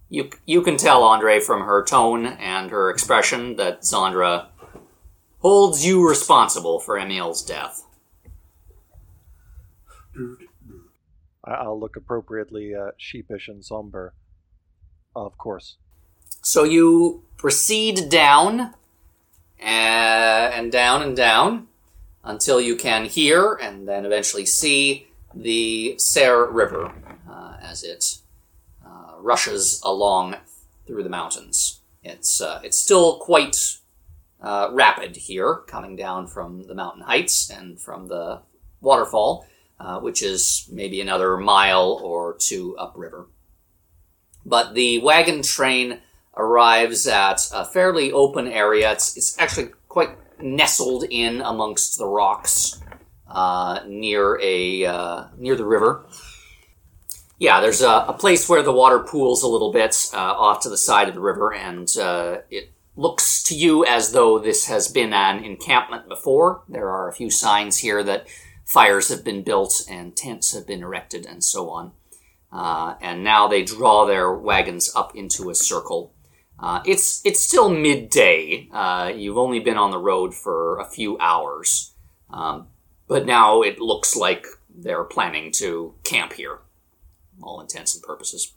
[SPEAKER 1] You you can tell Andre from her tone and her expression that Zandra holds you responsible for Emil's death.
[SPEAKER 3] I- I'll look appropriately uh, sheepish and somber. Of course.
[SPEAKER 1] So you proceed down uh, and down and down until you can hear and then eventually see the Tser River uh, as it uh, rushes along through the mountains. It's uh, it's still quite uh, rapid here, coming down from the mountain heights and from the waterfall, uh, which is maybe another mile or two upriver. But the wagon train arrives at a fairly open area. It's, it's actually quite nestled in amongst the rocks uh, near a uh, near the river. Yeah, there's a, a place where the water pools a little bit uh, off to the side of the river, and uh, it looks to you as though this has been an encampment before. There are a few signs here that fires have been built and tents have been erected and so on. Uh, and now they draw their wagons up into a circle. Uh, it's it's still midday. Uh, you've only been on the road for a few hours, um, but now it looks like they're planning to camp here. All intents and purposes.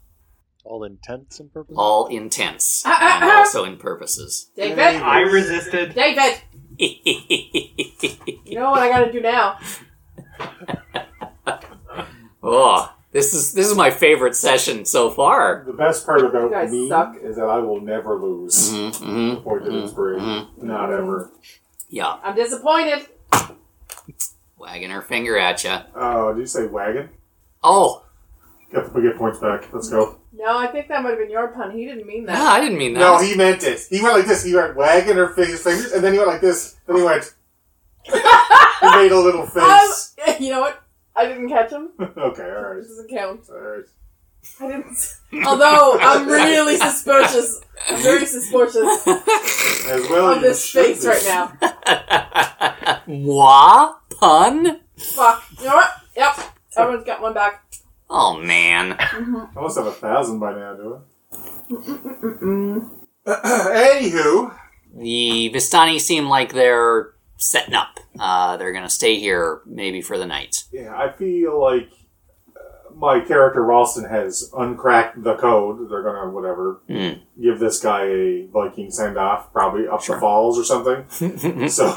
[SPEAKER 3] All intents and purposes?
[SPEAKER 1] All intents
[SPEAKER 5] Ah, ah,
[SPEAKER 1] and
[SPEAKER 5] ah.
[SPEAKER 1] also in purposes.
[SPEAKER 5] David,
[SPEAKER 4] I resisted.
[SPEAKER 5] David, you know what I gotta do now?
[SPEAKER 1] Oh, this is this is my favorite session so far.
[SPEAKER 2] The best part about
[SPEAKER 5] You guys
[SPEAKER 2] me
[SPEAKER 5] suck.
[SPEAKER 2] is that I will never lose.
[SPEAKER 1] Mm-hmm, mm-hmm.
[SPEAKER 2] Point of inspiration. Mm-hmm, mm-hmm. Not ever.
[SPEAKER 1] Yeah,
[SPEAKER 5] I'm disappointed.
[SPEAKER 1] wagging her finger at you.
[SPEAKER 2] Oh, did you say wagon?
[SPEAKER 1] Oh,
[SPEAKER 2] Get, we get points back. Let's go.
[SPEAKER 5] No, I think that might have been your pun. He didn't mean that. no.
[SPEAKER 1] I didn't mean that.
[SPEAKER 2] No, he meant it. He went like this. He went wagging her fi- fingers, and then he went like this. Then he went. He made a little face.
[SPEAKER 5] Um, you know what? I didn't catch him.
[SPEAKER 2] okay, alright.
[SPEAKER 5] This doesn't count.
[SPEAKER 2] Alright.
[SPEAKER 5] I didn't. Although I'm really suspicious. I'm very suspicious
[SPEAKER 2] As well
[SPEAKER 5] of
[SPEAKER 2] you
[SPEAKER 5] this
[SPEAKER 2] should
[SPEAKER 5] face
[SPEAKER 2] be.
[SPEAKER 5] right now.
[SPEAKER 1] Moi? Pun?
[SPEAKER 5] Fuck. You know what? Yep. Everyone's got one back.
[SPEAKER 1] Oh man.
[SPEAKER 2] I must have a thousand by now, do. I? Anywho,
[SPEAKER 1] The Vistani seem like they're setting up. Uh, they're gonna stay here maybe for the night.
[SPEAKER 2] yeah, I feel like uh, my character Ralston has uncracked the code. They're gonna whatever
[SPEAKER 1] Hmm.
[SPEAKER 2] give this guy a Viking send off, probably up
[SPEAKER 1] Sure.
[SPEAKER 2] the falls or something. so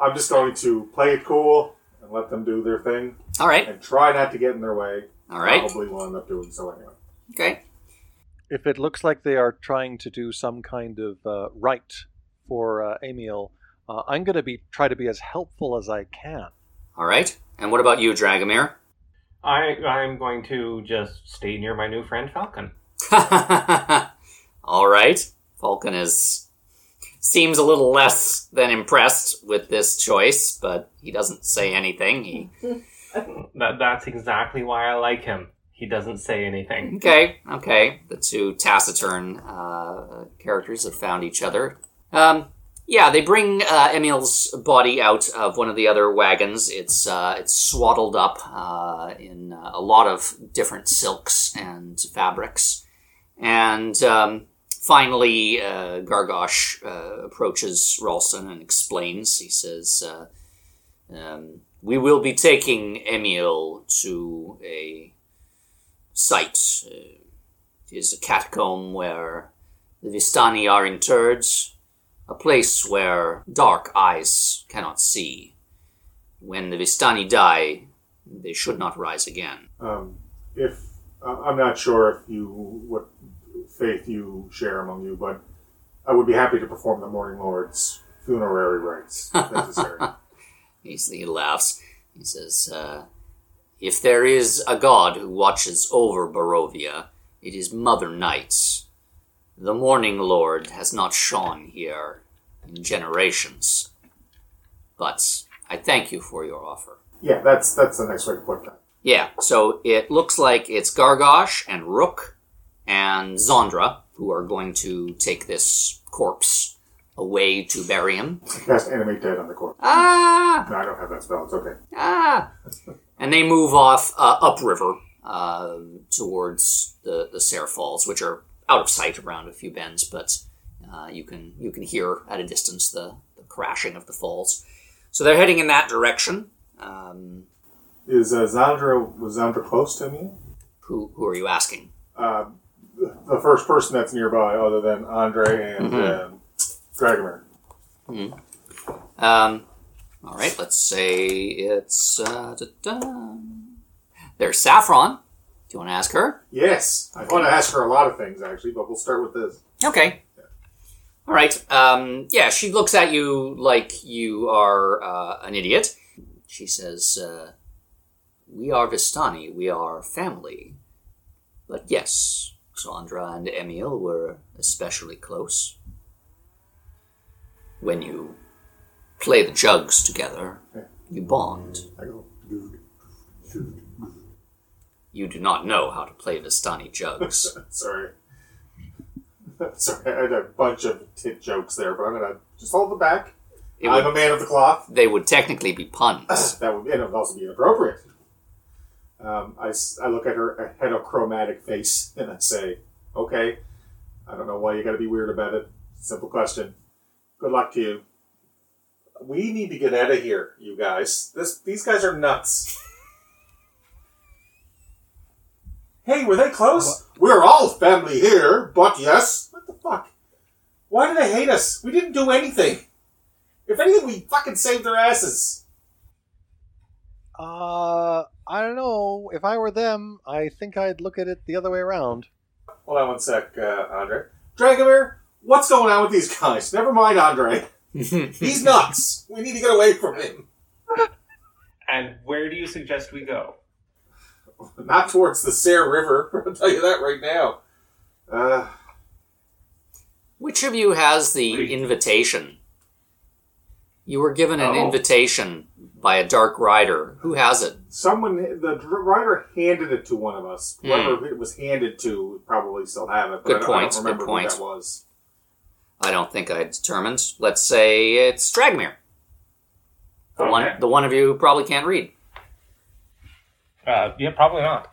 [SPEAKER 2] I'm just going to play it cool and let them do their thing
[SPEAKER 1] All right.
[SPEAKER 2] and try not to get in their way.
[SPEAKER 1] All right.
[SPEAKER 2] Probably will end up doing so anyway.
[SPEAKER 1] Okay.
[SPEAKER 3] If it looks like they are trying to do some kind of uh, rite for uh, Emil, uh, I'm going to be try to be as helpful as I can.
[SPEAKER 1] All right. And what about you, Dragomir?
[SPEAKER 4] I I'm going to just stay near my new friend Falcon.
[SPEAKER 1] All right. Falcon is seems a little less than impressed with this choice, but he doesn't say anything. He
[SPEAKER 4] That that's exactly why I like him. He doesn't say anything.
[SPEAKER 1] Okay, okay. The two taciturn uh, characters have found each other. Um, yeah, they bring uh, Emil's body out of one of the other wagons. It's uh, it's swaddled up uh, in uh, a lot of different silks and fabrics, and um, finally, uh, Gargosh uh, approaches Ralston and explains. He says, um, "We will be taking Emil to a." site. It is a catacomb where the Vistani are interred, a place where dark eyes cannot see. When the Vistani die, they should not rise again.
[SPEAKER 2] Um, if I'm not sure if you what faith you share among you, but I would be happy to perform the Morning Lord's funerary rites if necessary.
[SPEAKER 1] He, he laughs. He says, uh, If there is a god who watches over Barovia, it is Mother Night. The Morning Lord has not shone here in generations. But I thank you for your offer.
[SPEAKER 2] yeah, that's that's the nice way to put that.
[SPEAKER 1] Yeah, so it looks like it's Gargosh and Rook and Zandra who are going to take this corpse away to bury him.
[SPEAKER 2] Cast animate dead on the corpse.
[SPEAKER 1] Ah!
[SPEAKER 2] No, I don't have that spell. It's okay.
[SPEAKER 1] Ah! And they move off uh, upriver uh, towards the, the Tser Falls, which are out of sight around a few bends, but uh, you can you can hear at a distance the, the crashing of the falls. So they're heading in that direction. Um,
[SPEAKER 2] Is uh, Zandra was Zandra close to me?
[SPEAKER 1] who who are you asking?
[SPEAKER 2] Uh, the first person that's nearby, other than Andre and
[SPEAKER 1] Mhm.
[SPEAKER 2] um, Dragomir.
[SPEAKER 1] Um, all right, let's say it's uh, da-da. there's Saffron. Do you want to ask her?
[SPEAKER 2] Yes, I want to ask her a lot of things actually, but we'll start with this.
[SPEAKER 1] Okay. All right. Um, yeah, she looks at you like you are uh, an idiot. She says, uh, "We are Vistani. We are family. But yes, Zandra and Emil were especially close. When you play the jugs together, you bond.
[SPEAKER 2] I go.
[SPEAKER 1] You do not know how to play Vistani jugs.
[SPEAKER 2] Sorry. Sorry, I had a bunch of tit jokes there, but I'm gonna just hold them back.
[SPEAKER 1] It
[SPEAKER 2] I'm
[SPEAKER 1] would,
[SPEAKER 2] a man of the cloth.
[SPEAKER 1] they would technically be puns.
[SPEAKER 2] that would, and it would also be inappropriate. Um, I, I look at her heterochromatic face and I say, okay, I don't know why you gotta be weird about it. Simple question. Good luck to you. We need to get out of here, you guys. This, these guys are nuts. hey, were they close? We're all family here, but yes. What the fuck? Why do they hate us? We didn't do anything. If anything, we fucking saved their asses.
[SPEAKER 3] Uh, I don't know. If I were them, I think I'd look at it the other way around.
[SPEAKER 2] Hold on one sec, uh, Andre. Dragomir, what's going on with these guys? Never mind, Andre. He's nuts. We need to get away from him.
[SPEAKER 4] And where do you suggest we go?
[SPEAKER 2] Not towards the Tser River. I'll tell you that right now. Uh,
[SPEAKER 1] Which of you has the invitation? You were given an
[SPEAKER 2] Oh.
[SPEAKER 1] invitation by a dark rider. Who has it?
[SPEAKER 2] someone, the rider handed it to one of us. Whoever it was handed to probably still have it. But
[SPEAKER 1] Good
[SPEAKER 2] I
[SPEAKER 1] point,
[SPEAKER 2] I don't remember
[SPEAKER 1] good point.
[SPEAKER 2] who that was.
[SPEAKER 1] I don't think I determined. Let's say it's Dragomir. The one, the one of you who probably can't read.
[SPEAKER 4] Uh, yeah, probably not.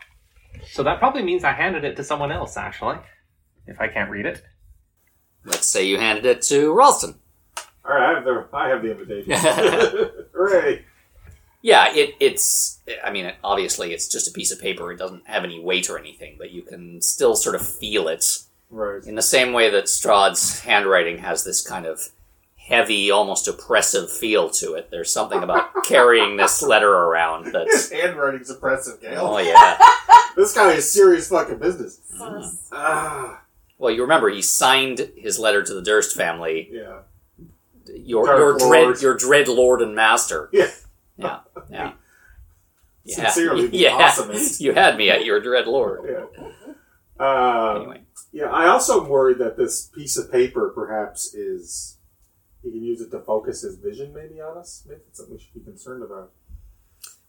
[SPEAKER 4] So that probably means I handed it to someone else, actually, if I can't read it.
[SPEAKER 1] Let's say you handed it to Ralston.
[SPEAKER 2] All right, I have the, I have the invitation. Hooray!
[SPEAKER 1] Yeah, it, it's. I mean, it, obviously, it's just a piece of paper. It doesn't have any weight or anything, but you can still sort of feel it
[SPEAKER 2] Right.
[SPEAKER 1] in the same way that Strahd's handwriting has this kind of heavy, almost oppressive feel to it. There's something about carrying this letter around
[SPEAKER 2] His
[SPEAKER 1] that's.
[SPEAKER 2] handwriting's oppressive, Gail.
[SPEAKER 1] Oh yeah.
[SPEAKER 2] This guy is serious fucking business.
[SPEAKER 5] Sus.
[SPEAKER 2] Ah,
[SPEAKER 1] Well, you remember he signed his letter to the Durst family.
[SPEAKER 2] yeah.
[SPEAKER 1] Your
[SPEAKER 2] Dark
[SPEAKER 1] your
[SPEAKER 2] Lord.
[SPEAKER 1] dread your dread lord and master.
[SPEAKER 2] Yeah.
[SPEAKER 1] Yeah, yeah.
[SPEAKER 2] Sincerely, the
[SPEAKER 1] yeah.
[SPEAKER 2] awesomest.
[SPEAKER 1] You had me at your dread lord.
[SPEAKER 2] Yeah. Uh,
[SPEAKER 1] Anyway,
[SPEAKER 2] Yeah, I also am worried that this piece of paper perhaps is he can use it to focus his vision maybe on us. Maybe it's something we should be concerned about.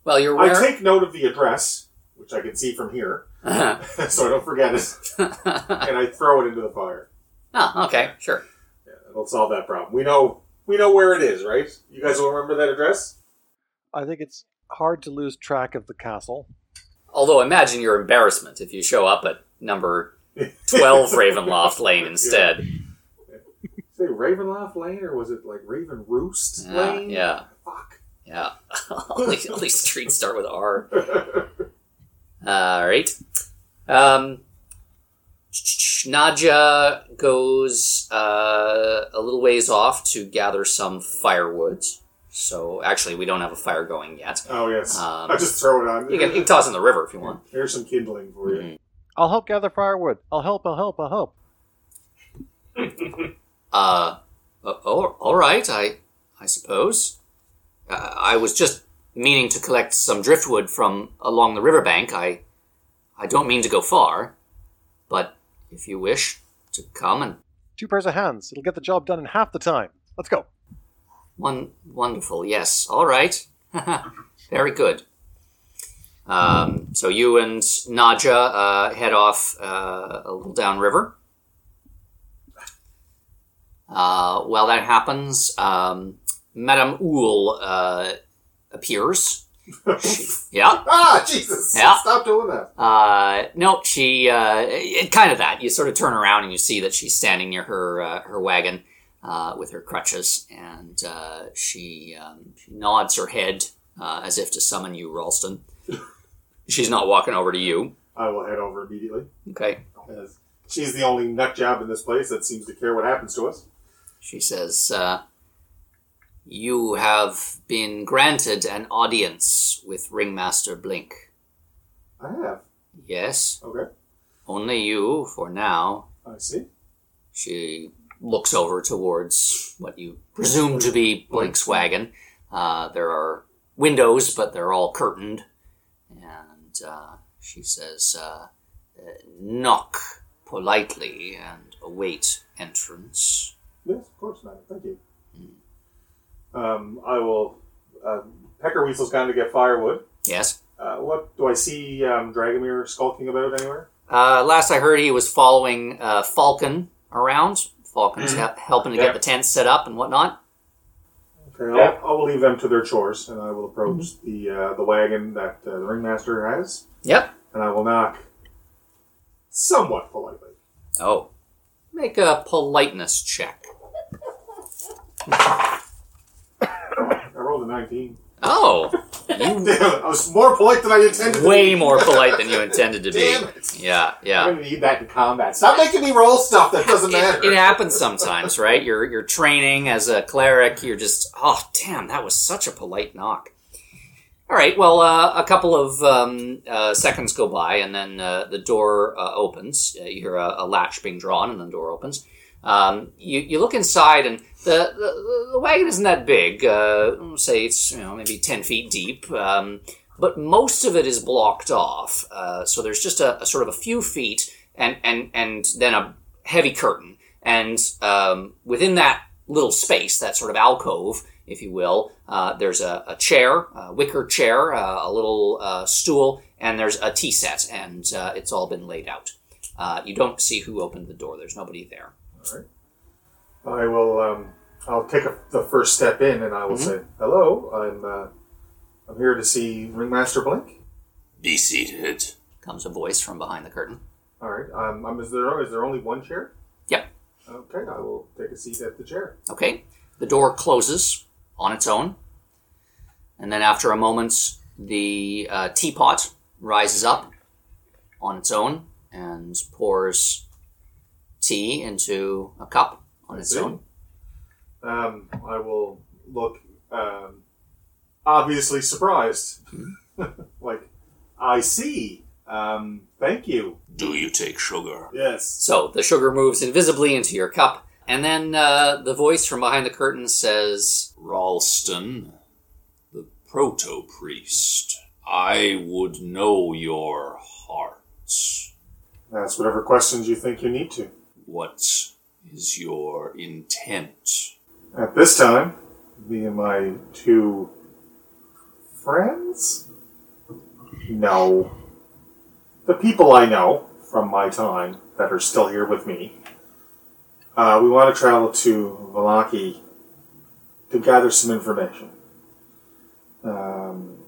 [SPEAKER 1] well, you're
[SPEAKER 2] I take note of the address, which I can see from here, uh-huh. so I don't forget it, and I throw it into the fire.
[SPEAKER 1] oh, okay, sure.
[SPEAKER 2] Yeah, that'll solve that problem. We know we know where it is, right? You guys will remember that address?
[SPEAKER 3] I think it's hard to lose track of the castle.
[SPEAKER 1] Although, imagine your embarrassment if you show up at number twelve Ravenloft Lane instead.
[SPEAKER 2] Say Ravenloft Lane, or was it like Raven Roost
[SPEAKER 1] Yeah,
[SPEAKER 2] Lane?
[SPEAKER 1] yeah,
[SPEAKER 2] Fuck.
[SPEAKER 1] yeah. all, these, all these streets start with R. All right. Um, Nadja goes uh, a little ways off to gather some firewood. So actually, we don't have a fire going yet.
[SPEAKER 2] oh yes,
[SPEAKER 1] Um,
[SPEAKER 2] I'll just throw it on.
[SPEAKER 1] You can, you can toss it in the river if you want.
[SPEAKER 2] Here's some kindling for you.
[SPEAKER 1] Mhm.
[SPEAKER 3] I'll help gather firewood. I'll help. I'll help. I'll help.
[SPEAKER 1] Uh, oh, all right. I, I suppose. Uh, I was just meaning to collect some driftwood from along the riverbank. I, I don't mean to go far, but if you wish to come and
[SPEAKER 3] Two pairs of hands. It'll get the job done in half the time. Let's go.
[SPEAKER 1] one wonderful, yes, all right, very good. Um, so you and Nadja uh, head off uh, a little downriver. Uh, while that happens, um, Madame Oul uh, appears. Yeah.
[SPEAKER 2] ah, Jesus!
[SPEAKER 1] Yeah.
[SPEAKER 2] Stop doing that.
[SPEAKER 1] Uh, no, she, uh, it, kind of that. You sort of turn around and you see that she's standing near her, uh, her wagon, uh, with her crutches, and, uh, she, um, she nods her head, uh, as if to summon you, Ralston. She's not walking over to you.
[SPEAKER 2] I will head over immediately.
[SPEAKER 1] Okay.
[SPEAKER 2] As she's the only nut job in this place that seems to care what happens to us.
[SPEAKER 1] She says, uh, You have been granted an audience with Ringmaster Blink.
[SPEAKER 2] I have.
[SPEAKER 1] Yes,
[SPEAKER 2] Okay.
[SPEAKER 1] only you for now.
[SPEAKER 2] I see.
[SPEAKER 1] She looks over towards what you presume to be Blink's wagon. Uh, there are windows, but they're all curtained. And uh, she says, uh, uh, Knock politely and await entrance.
[SPEAKER 2] Yes, of course, madam. Thank you. Um, I will. Um, Pecker Weasel's gone to get firewood.
[SPEAKER 1] Yes?
[SPEAKER 2] Uh, what do I see um, Dragomir skulking about anywhere?
[SPEAKER 1] Uh, last I heard, he was following uh, Falcon around. Falcon's he- helping to
[SPEAKER 2] Yeah.
[SPEAKER 1] get the tent set up and whatnot.
[SPEAKER 2] Okay, I'll, I will leave them to their chores, and I will approach the uh, the wagon that uh, the ringmaster has,
[SPEAKER 1] Yep.
[SPEAKER 2] and I will knock somewhat politely.
[SPEAKER 1] Oh. Make a politeness check.
[SPEAKER 2] I rolled a nineteen.
[SPEAKER 1] Oh. You
[SPEAKER 2] Damn it! I was more polite than I intended. to
[SPEAKER 1] way
[SPEAKER 2] be.
[SPEAKER 1] more polite than you intended to be.
[SPEAKER 2] Damn it!
[SPEAKER 1] Yeah,
[SPEAKER 2] I'm
[SPEAKER 1] yeah.
[SPEAKER 2] gonna need that in combat. Stop making me roll stuff that doesn't matter.
[SPEAKER 1] It, it happens sometimes, right? You're you're training as a cleric. You're just oh damn, that was such a polite knock. All right, well, uh, a couple of um, uh, seconds go by, and then uh, the door uh, opens. Uh, you hear a, a latch being drawn, and then the door opens. Um, you, you look inside, and the, the, the wagon isn't that big. Uh, say it's you know maybe ten feet deep, um, but most of it is blocked off. Uh, so there's just a, a sort of a few feet, and and and then a heavy curtain, and um, within that little space, that sort of alcove, if you will, uh, there's a, a chair, a wicker chair, uh, a little uh, stool, and there's a tea set, and uh, it's all been laid out. You don't see who opened the door. There's nobody there.
[SPEAKER 2] I will. Um, I'll take a, the first step in, and I will
[SPEAKER 1] Mhm.
[SPEAKER 2] say, "Hello, I'm. Uh, I'm here to see Ringmaster Blink."
[SPEAKER 6] Be seated.
[SPEAKER 1] Comes a voice from behind the curtain.
[SPEAKER 2] All right. Um, um, is there is there only one chair?
[SPEAKER 1] Yep.
[SPEAKER 2] Okay, I will take a seat at the chair.
[SPEAKER 1] Okay. The door closes on its own. And then after a moment, the uh, teapot rises up on its own and pours tea into a cup on its
[SPEAKER 2] see.
[SPEAKER 1] own.
[SPEAKER 2] Um, I will look um, obviously surprised. like, I see. Um, thank you.
[SPEAKER 6] Do you take sugar?
[SPEAKER 2] Yes.
[SPEAKER 1] So the sugar moves invisibly into your cup. And then uh, the voice from behind the curtain says,
[SPEAKER 6] Ralston, the proto priest. I would know your hearts.
[SPEAKER 2] Ask whatever questions you think you need to.
[SPEAKER 6] What is your intent?
[SPEAKER 2] At this time, me and my two friends? No. The people I know from my time that are still here with me. Uh, we want to travel to Vallaki to gather some information. Um,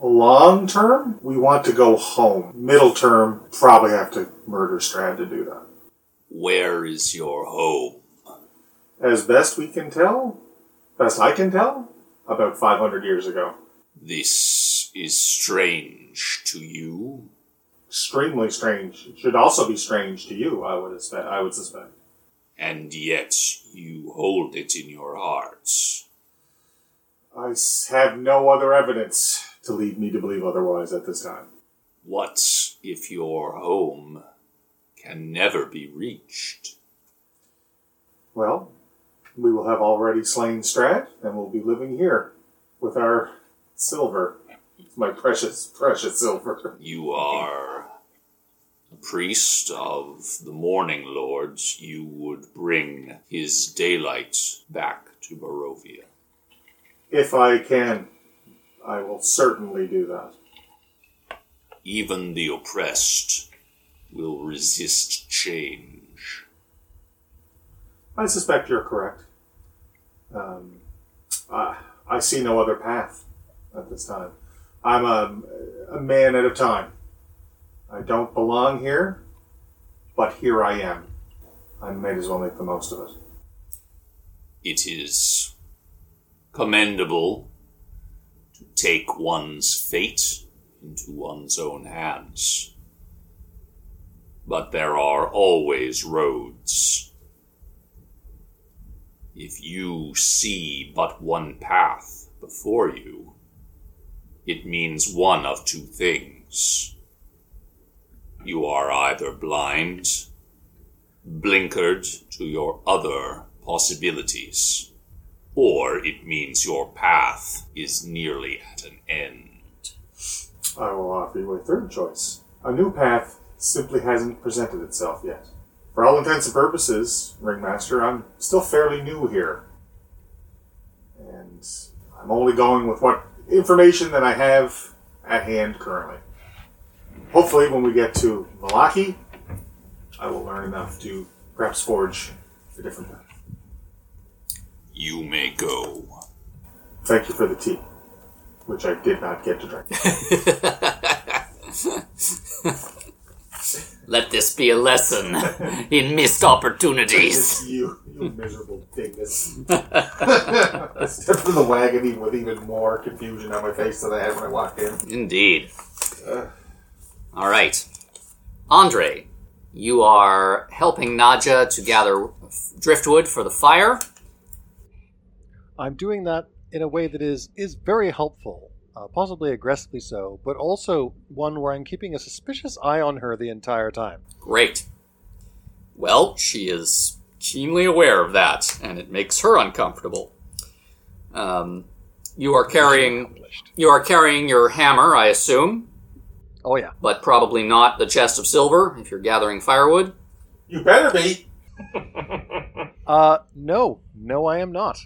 [SPEAKER 2] long term, we want to go home. Middle term, probably have to murder Strahd to do that.
[SPEAKER 6] Where is your home?
[SPEAKER 2] As best we can tell, best I can tell, about 500 years ago.
[SPEAKER 6] This is strange to you.
[SPEAKER 2] Extremely strange. It should also be strange to you, I would expect. I would suspect.
[SPEAKER 6] and yet you hold it in your hearts.
[SPEAKER 2] I have no other evidence to lead me to believe otherwise at this time.
[SPEAKER 6] What if your home can never be reached?
[SPEAKER 2] Well, we will have already slain Strahd, and we'll be living here with our silver. My precious, precious silver.
[SPEAKER 6] You are a priest of the Morning Lords. You would bring his daylight back to Barovia.
[SPEAKER 2] If I can, I will certainly do that.
[SPEAKER 6] Even the oppressed will resist change.
[SPEAKER 2] I suspect you're correct. Um, I, I see no other path at this time. I'm a, a man at a time. I don't belong here, but here I am. I might as well make the most of it.
[SPEAKER 6] It is commendable to take one's fate into one's own hands. But there are always roads. If you see but one path before you, it means one of two things. You are either blind, blinkered to your other possibilities, or it means your path is nearly at an end.
[SPEAKER 2] I will offer you a third choice. A new path simply hasn't presented itself yet. For all intents and purposes, Ringmaster, I'm still fairly new here. And I'm only going with what information that I have at hand currently. Hopefully, when we get to Malaki, I will learn enough to perhaps forge a different path.
[SPEAKER 6] You may go.
[SPEAKER 2] Thank you for the tea, which I did not get to drink.
[SPEAKER 1] Let this be a lesson in missed opportunities.
[SPEAKER 2] You, you miserable dingus. I stepped in the wagon even with even more confusion on my face than I had when I walked in.
[SPEAKER 1] Indeed. Uh. All right. Andre, you are helping Nadja to gather driftwood for the fire.
[SPEAKER 3] I'm doing that in a way that is is very helpful, uh, possibly aggressively so, but also one where I'm keeping a suspicious eye on her the entire time.
[SPEAKER 1] Great. Well, she is keenly aware of that, and it makes her uncomfortable. Um, you are carrying you are carrying your hammer, I assume,
[SPEAKER 3] Oh yeah.
[SPEAKER 1] but probably not the chest of silver if you're gathering firewood.
[SPEAKER 2] You better be.
[SPEAKER 3] Uh, no, no, I am not.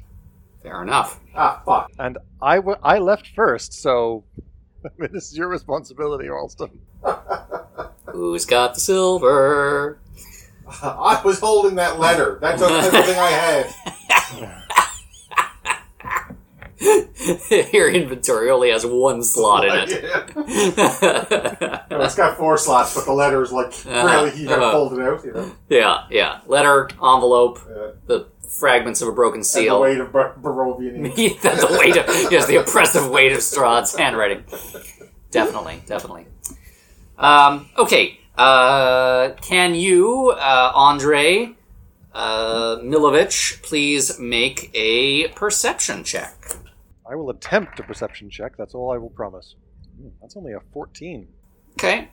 [SPEAKER 1] Fair enough.
[SPEAKER 2] Ah, fuck.
[SPEAKER 3] And I, w- I left first, so I mean, this is your responsibility, Alston.
[SPEAKER 1] Who's got the silver?
[SPEAKER 2] I was holding that letter. That's everything I had.
[SPEAKER 1] Your inventory only has one slot in it.
[SPEAKER 2] Yeah. No, it's got four slots, but the letter is like really you gotta
[SPEAKER 1] uh-huh.
[SPEAKER 2] fold it out, you know.
[SPEAKER 1] yeah, yeah. Letter, envelope,
[SPEAKER 2] Uh,
[SPEAKER 1] the fragments of a broken
[SPEAKER 2] and the weight of Bar- Barovian ink.
[SPEAKER 1] the weight of yes, the oppressive weight of Strahd's handwriting. Definitely, definitely. Um, okay, uh, can you, uh, Andre uh, Milovich, please make a perception check?
[SPEAKER 3] I will attempt a perception check. That's all I will promise. Hmm, That's only a 14.
[SPEAKER 1] Okay.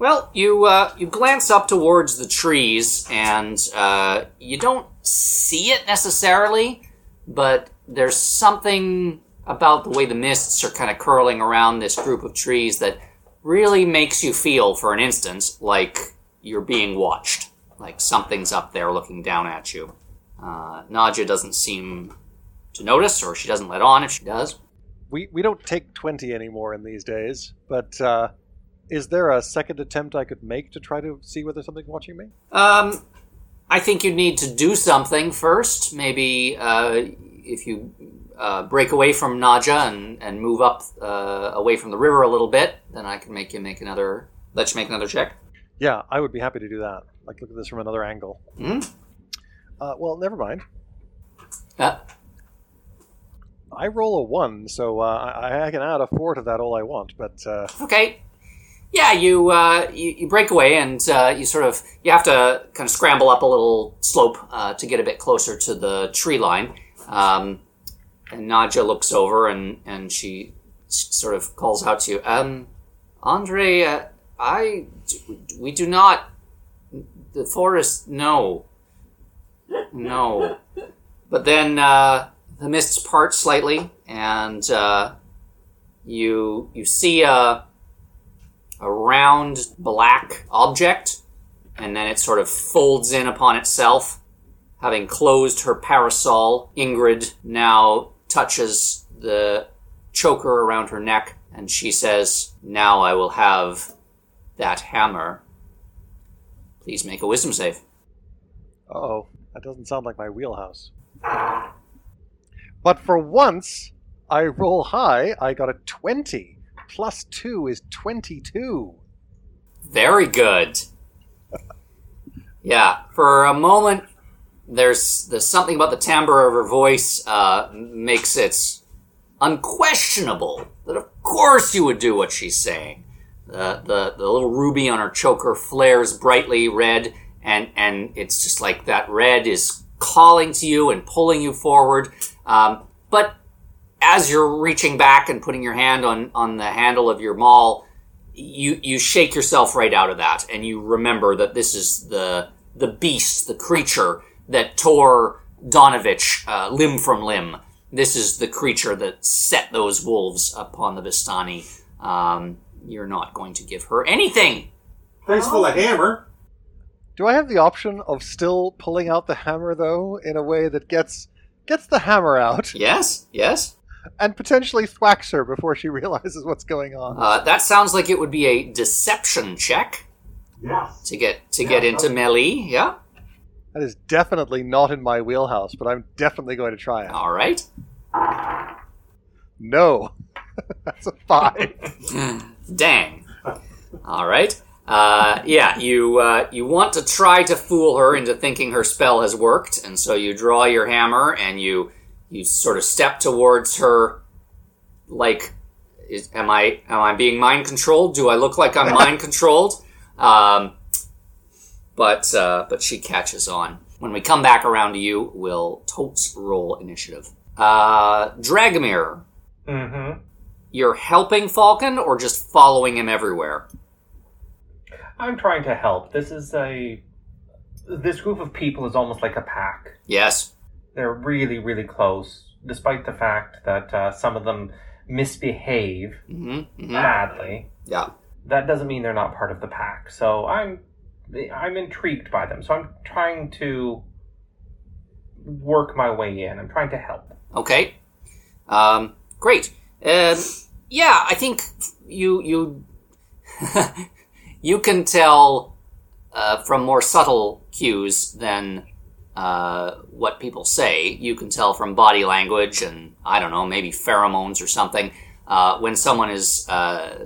[SPEAKER 1] Well, you uh, you glance up towards the trees, and uh, you don't see it necessarily, but there's something about the way the mists are kind of curling around this group of trees that really makes you feel, for an instant, like you're being watched, like something's up there looking down at you. Uh, Nadja doesn't seem to notice, or she doesn't let on if she does.
[SPEAKER 3] We, we don't take 20 anymore in these days, but uh, is there a second attempt I could make to try to see whether something's watching me?
[SPEAKER 1] Um, I think you need to do something first. Maybe uh, if you uh, break away from Nadja and, and move up uh, away from the river a little bit, then I can make you make another. Let you make another check.
[SPEAKER 3] Yeah, I would be happy to do that. Like, look at this from another angle.
[SPEAKER 1] Hmm?
[SPEAKER 3] Uh, well, never mind.
[SPEAKER 1] Uh,
[SPEAKER 3] I roll a 1, so uh, I, I can add a 4 to that all I want, but uh,
[SPEAKER 1] okay. Yeah, you, uh, you you break away and uh, you sort of you have to kind of scramble up a little slope uh, to get a bit closer to the tree line. Um, and Nadja looks over and and she sort of calls out to you, um, Andre, uh, I we do not the forest. No, no. But then uh, the mists part slightly, and uh, you you see a a round black object, and then it sort of folds in upon itself. Having closed her parasol, Ingrid now touches the choker around her neck, and she says, Now I will have that hammer. Please make a wisdom save.
[SPEAKER 3] oh. That doesn't sound like my wheelhouse. But for once, I roll high. I got a 20. Plus 2 is 22.
[SPEAKER 1] Very good. Yeah, for a moment, there's there's something about the timbre of her voice uh, makes it unquestionable that of course you would do what she's saying. The, the the little ruby on her choker flares brightly red, and and it's just like that red is calling to you and pulling you forward. Um, but as you're reaching back and putting your hand on on the handle of your maul, you you shake yourself right out of that, and you remember that this is the the beast, the creature that tore Donovich uh, limb from limb. This is the creature that set those wolves upon the Vistani. Um, you're not going to give her anything.
[SPEAKER 2] Thanks for the hammer.
[SPEAKER 3] Do I have the option of still pulling out the hammer though in a way that gets gets the hammer out
[SPEAKER 1] Yes, yes.
[SPEAKER 3] And potentially thwacks her before she realizes what's going on?
[SPEAKER 1] Uh, that sounds like it would be a deception check
[SPEAKER 2] Yes.
[SPEAKER 1] to get to get into melee. Yeah.
[SPEAKER 3] That is definitely not in my wheelhouse, but I'm definitely going to try it.
[SPEAKER 1] All right.
[SPEAKER 3] No. That's a five.
[SPEAKER 1] Dang. All right. Uh, yeah, you uh, you want to try to fool her into thinking her spell has worked, and so you draw your hammer and you you sort of step towards her, like, is, am I am I being mind controlled? Do I look like I'm mind controlled? Um, but uh, but she catches on. When we come back around to you, we'll totes roll initiative. Uh, Dragomir,
[SPEAKER 4] Mm-hmm.
[SPEAKER 1] you're helping Falcon or just following him everywhere?
[SPEAKER 4] I'm trying to help. This is a. This group of people is almost like a pack.
[SPEAKER 1] Yes.
[SPEAKER 4] They're really, really close, despite the fact that uh, some of them misbehave
[SPEAKER 1] hmm hmm
[SPEAKER 4] badly.
[SPEAKER 1] Yeah.
[SPEAKER 4] That doesn't mean they're not part of the pack. So I'm, I'm intrigued by them. So I'm trying to work my way in. I'm trying to help.
[SPEAKER 1] Okay. Um, great. Um, yeah, I think you you you can tell uh, from more subtle cues than uh, what people say. You can tell from body language and I don't know, maybe pheromones or something uh, when someone is uh,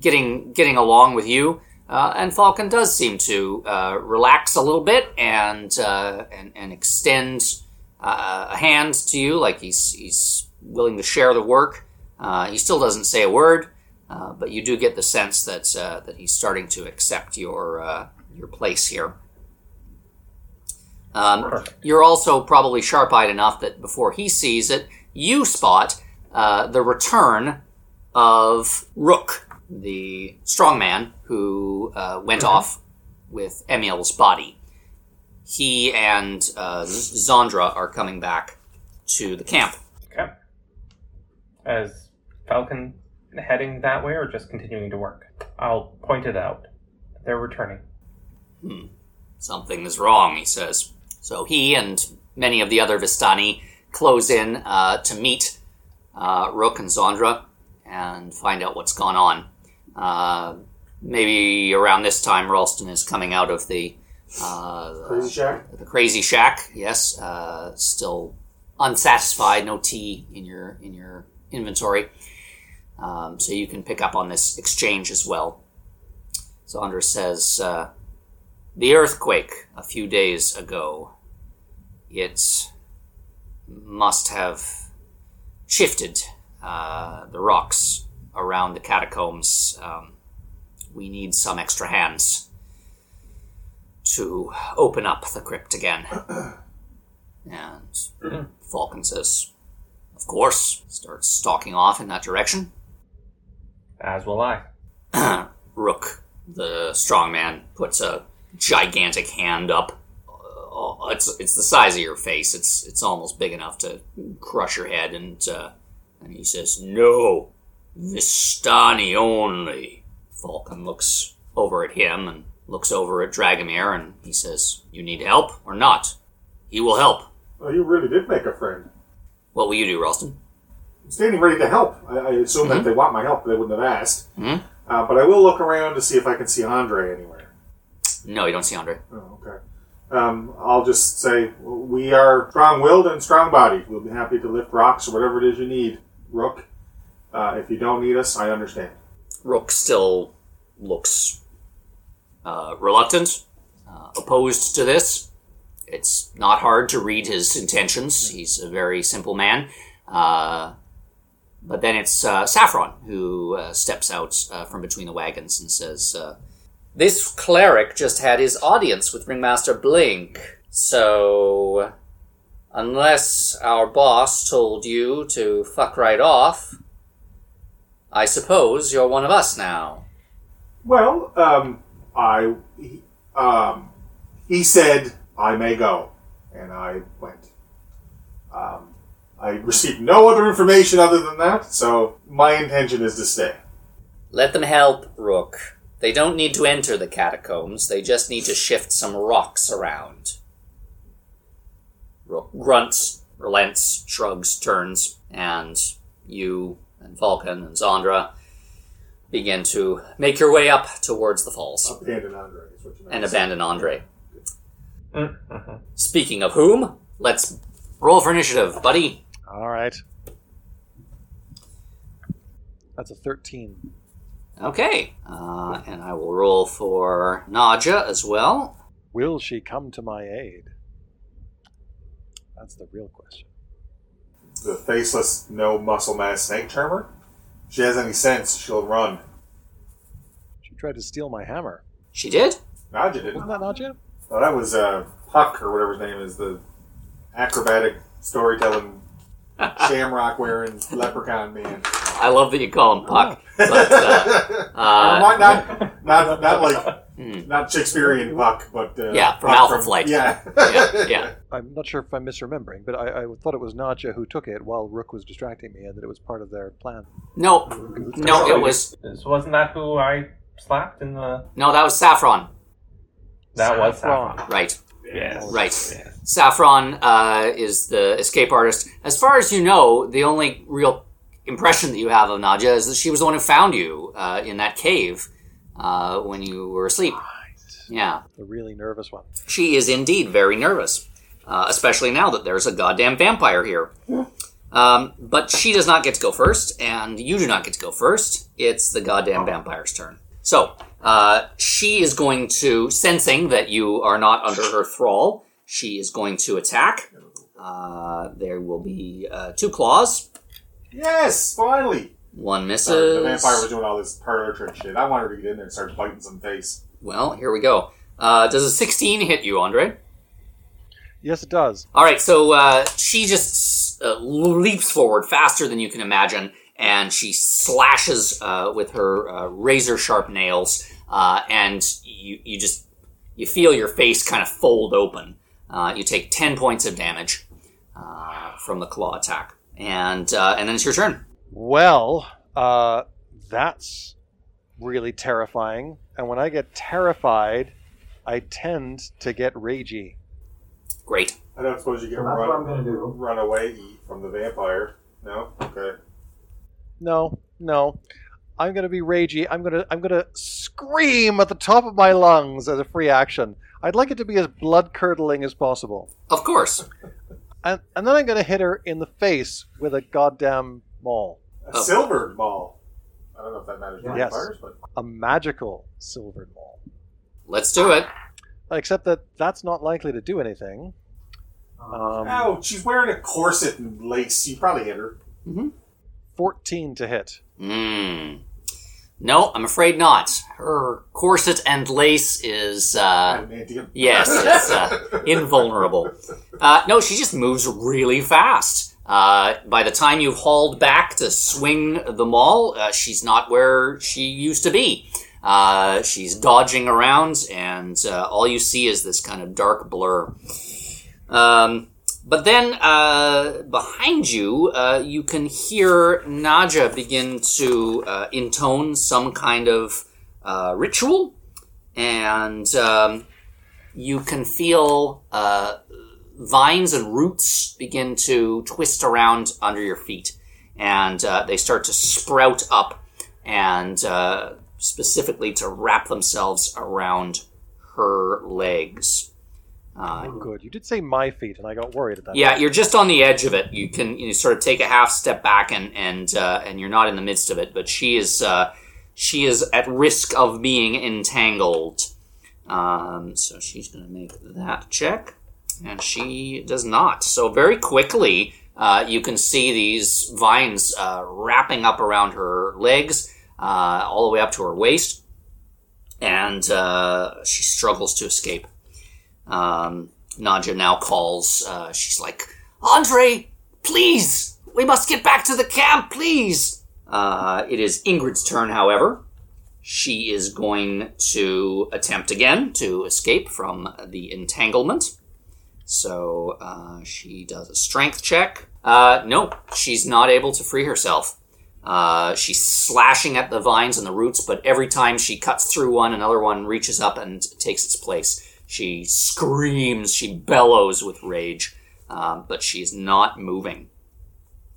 [SPEAKER 1] getting getting along with you. Uh, and Falcon does seem to relax a little bit and and, and extend a hand to you, like he's he's willing to share the work. He still doesn't say a word, uh, but you do get the sense that uh, that he's starting to accept your uh, your place here. Um, you're also probably sharp-eyed enough that before he sees it, you spot uh, the return of Rook, the strongman who uh, went off with Emil's body. He and uh, Zandra are coming back to the camp.
[SPEAKER 4] Okay. As Falcon heading that way or just continuing to work? I'll point it out. They're returning.
[SPEAKER 1] Something is wrong, he says. So he and many of the other Vistani close in uh, to meet uh, Rook and Zandra and find out what's gone on. Uh, maybe around this time, Ralston is coming out of the uh,
[SPEAKER 2] Crazy Shack.
[SPEAKER 1] the crazy shack. Yes, uh, still unsatisfied. No tea in your in your inventory, um, so you can pick up on this exchange as well. Zandra says, uh, "The earthquake a few days ago. It must have shifted uh, the rocks around the catacombs. Um, we need some extra hands." to open up the crypt again. And Falcon says, Of course, starts stalking off in that direction.
[SPEAKER 4] As will I.
[SPEAKER 1] Rook, the strong man, puts a gigantic hand up. It's it's the size of your face. It's it's almost big enough to crush your head, and uh, and he says, "No, Vistani only." Falcon looks over at him and looks over at Dragomir, and he says, "You need help or not? He will help."
[SPEAKER 2] Oh, you really did make a friend.
[SPEAKER 1] What will you do, Ralston?
[SPEAKER 2] I'm standing ready to help. I, I assume
[SPEAKER 1] Mhm.
[SPEAKER 2] that they want my help. They wouldn't have asked.
[SPEAKER 1] Mhm.
[SPEAKER 2] Uh, but I will look around to see if I can see Andre anywhere.
[SPEAKER 1] No, you don't see Andre.
[SPEAKER 2] Oh, okay. Um, I'll just say we are strong-willed and strong-bodied. We'll be happy to lift rocks or whatever it is you need, Rook. Uh, if you don't need us, I understand.
[SPEAKER 1] Rook still looks uh, reluctant, uh, opposed to this. It's not hard to read his intentions. He's a very simple man. Uh, but then it's uh, Saffron who uh, steps out from between the wagons and says, This cleric just had his audience with Ringmaster Blink. So, unless our boss told you to fuck right off, I suppose you're one of us now.
[SPEAKER 2] Well, um, I, he, um, he said I may go, and I went. Um, I received no other information other than that, so my intention is to stay.
[SPEAKER 1] Let them help, Rook. They don't need to enter the catacombs, they just need to shift some rocks around. Rook grunts, relents, shrugs, turns, and you and Vulcan and Zandra begin to make your way up towards the falls
[SPEAKER 2] Abandon Andre is what you meant
[SPEAKER 1] and
[SPEAKER 2] say.
[SPEAKER 1] abandon Andre. Speaking of whom, let's roll for initiative, buddy.
[SPEAKER 3] All right. That's a 13.
[SPEAKER 1] Okay, uh, and I will roll for Nadja as well.
[SPEAKER 3] Will she come to my aid? That's the real question.
[SPEAKER 2] The faceless, no muscle mass snake charmer. If she has any sense, she'll run.
[SPEAKER 3] She tried to steal my hammer.
[SPEAKER 1] She did?
[SPEAKER 2] Nadja didn't.
[SPEAKER 3] Wasn't that Nadja?
[SPEAKER 2] Oh, that was uh, Puck or whatever his name is, the acrobatic storytelling shamrock wearing leprechaun man.
[SPEAKER 1] I love that you call him Puck. But, uh, uh,
[SPEAKER 2] mind, not, not, not like
[SPEAKER 1] hmm,
[SPEAKER 2] not Shakespearean Puck, but uh,
[SPEAKER 1] Yeah, from
[SPEAKER 2] Puck
[SPEAKER 1] Alpha Flight.
[SPEAKER 2] Yeah,
[SPEAKER 1] yeah, yeah.
[SPEAKER 3] I'm not sure if I'm misremembering, but I, I thought it was Nadja who took it while Rook was distracting me and that it was part of their plan.
[SPEAKER 1] No, no, it was
[SPEAKER 4] So wasn't that who I slapped in the?
[SPEAKER 1] no, that was Saffron.
[SPEAKER 4] That was
[SPEAKER 3] Saffron.
[SPEAKER 4] Saffron.
[SPEAKER 1] Right,
[SPEAKER 4] Yes.
[SPEAKER 1] right.
[SPEAKER 4] Yes.
[SPEAKER 1] Saffron uh, is the escape artist. As far as you know, the only real impression that you have of Nadja is that she was the one who found you uh, in that cave uh, when you were asleep. Yeah,
[SPEAKER 3] The really nervous one.
[SPEAKER 1] she is indeed very nervous, uh, especially now that there's a goddamn vampire here. Um, but she does not get to go first, and you do not get to go first. It's the goddamn vampire's turn. So, uh, she is going to, sensing that you are not under her thrall, she is going to attack. Uh, there will be uh, two claws.
[SPEAKER 2] Yes, finally.
[SPEAKER 1] One misses.
[SPEAKER 2] Sorry, the vampire was doing all this parlor trick shit. I wanted her to get in there and start biting some face.
[SPEAKER 1] Well, here we go. Uh, does a 16 hit you, Andre?
[SPEAKER 3] Yes, it does.
[SPEAKER 1] All right, so uh, she just uh, leaps forward faster than you can imagine, and she slashes uh, with her uh, razor sharp nails, uh, and you you just you feel your face kind of fold open. Uh, you take ten points of damage uh, from the claw attack, and uh, and then it's your turn.
[SPEAKER 3] Well, uh, that's really terrifying. And when I get terrified, I tend to get ragey.
[SPEAKER 1] Great.
[SPEAKER 2] I don't suppose you can
[SPEAKER 7] That's
[SPEAKER 2] run,
[SPEAKER 7] what I'm gonna do.
[SPEAKER 2] run away from the vampire. No? Okay.
[SPEAKER 3] No, no. I'm gonna be ragey. I'm gonna I'm gonna scream at the top of my lungs as a free action. I'd like it to be as blood curdling as possible.
[SPEAKER 1] Of course.
[SPEAKER 3] And and then I'm gonna hit her in the face with a goddamn maul.
[SPEAKER 2] A
[SPEAKER 1] Oh.
[SPEAKER 2] silvered ball. I don't know if that matters to
[SPEAKER 3] Yes.
[SPEAKER 2] vampires, but
[SPEAKER 3] A magical silvered maul.
[SPEAKER 1] Let's do it.
[SPEAKER 3] Except that that's not likely to do anything. Um,
[SPEAKER 2] oh, she's wearing a corset and lace. You probably hit her.
[SPEAKER 3] 14 to hit.
[SPEAKER 1] Hmm. No, I'm afraid not. Her corset and lace is uh, Yes, it's uh, invulnerable. Uh, no, she just moves really fast. Uh, by the time you've hauled back to swing the maul, uh, she's not where she used to be. Uh, she's dodging around, and uh, all you see is this kind of dark blur. Um, but then uh, behind you, uh, you can hear Nadja begin to uh, intone some kind of uh, ritual, and um, you can feel uh, vines and roots begin to twist around under your feet, and uh, they start to sprout up, and uh, specifically to wrap themselves around her legs. Uh,
[SPEAKER 3] Oh, good. You did say my feet, and I got worried at that.
[SPEAKER 1] yeah, you're just on the edge of it. You can you sort of take a half step back and and uh, and you're not in the midst of it. But she is uh, she is at risk of being entangled. Um, so she's going to make that check, and she does not. So very quickly, uh, you can see these vines uh, wrapping up around her legs, uh, all the way up to her waist, and uh, she struggles to escape. Um, Nadja now calls. Uh, she's like, Andre, please, we must get back to the camp, please. Uh, it is Ingrid's turn, however. She is going to attempt again to escape from the entanglement. So uh, she does a strength check. Uh, no, she's not able to free herself. Uh, she's slashing at the vines and the roots, but every time she cuts through one, another one reaches up and takes its place. She screams, she bellows with rage, um, but she's not moving.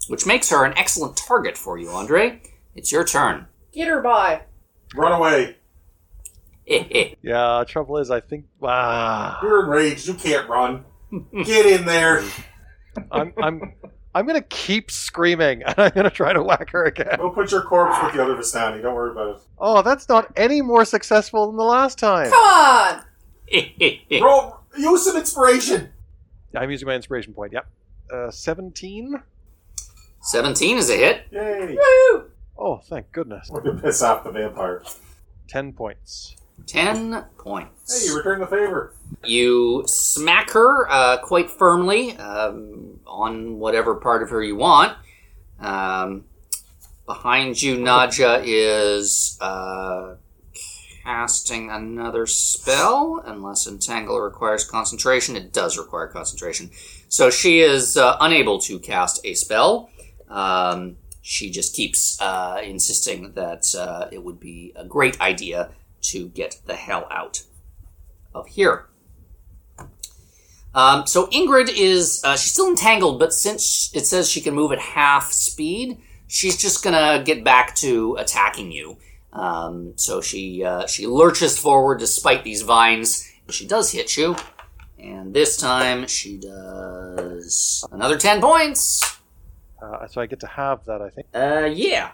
[SPEAKER 1] Which makes her an excellent target for you, Andre. It's your turn.
[SPEAKER 5] Get her by.
[SPEAKER 2] Run away.
[SPEAKER 3] Yeah. Trouble is, I think. Ah,
[SPEAKER 2] You're enraged. You can't run. Get in there.
[SPEAKER 3] I'm. I'm. I'm gonna keep screaming, and I'm gonna try to whack her again.
[SPEAKER 2] We'll put your corpse with the other Vistani. Don't worry about it.
[SPEAKER 3] Oh, that's not any more successful than the last time.
[SPEAKER 5] Come on!
[SPEAKER 2] it. Roll. Use some inspiration.
[SPEAKER 3] I'm using my inspiration point. Yep. Uh, 17?
[SPEAKER 1] 17 is a hit.
[SPEAKER 2] Yay.
[SPEAKER 5] Woo!
[SPEAKER 3] Oh, thank goodness.
[SPEAKER 2] We're gonna piss off the vampire.
[SPEAKER 3] 10 points.
[SPEAKER 1] 10 points.
[SPEAKER 2] Hey, you return the favor.
[SPEAKER 1] You smack her uh, quite firmly um, on whatever part of her you want. Um, behind you, Nadja is uh, casting another spell. Unless Entangle requires concentration, it does require concentration. So she is uh, unable to cast a spell. Um, she just keeps uh, insisting that uh, it would be a great idea to get the hell out of here. Um, so Ingrid is uh, she's still entangled, but since it says she can move at half speed, she's just gonna get back to attacking you. Um, so she uh, she lurches forward despite these vines. She does hit you, and this time she does another ten points.
[SPEAKER 3] Uh, so I get to have that, I think.
[SPEAKER 1] Uh, yeah,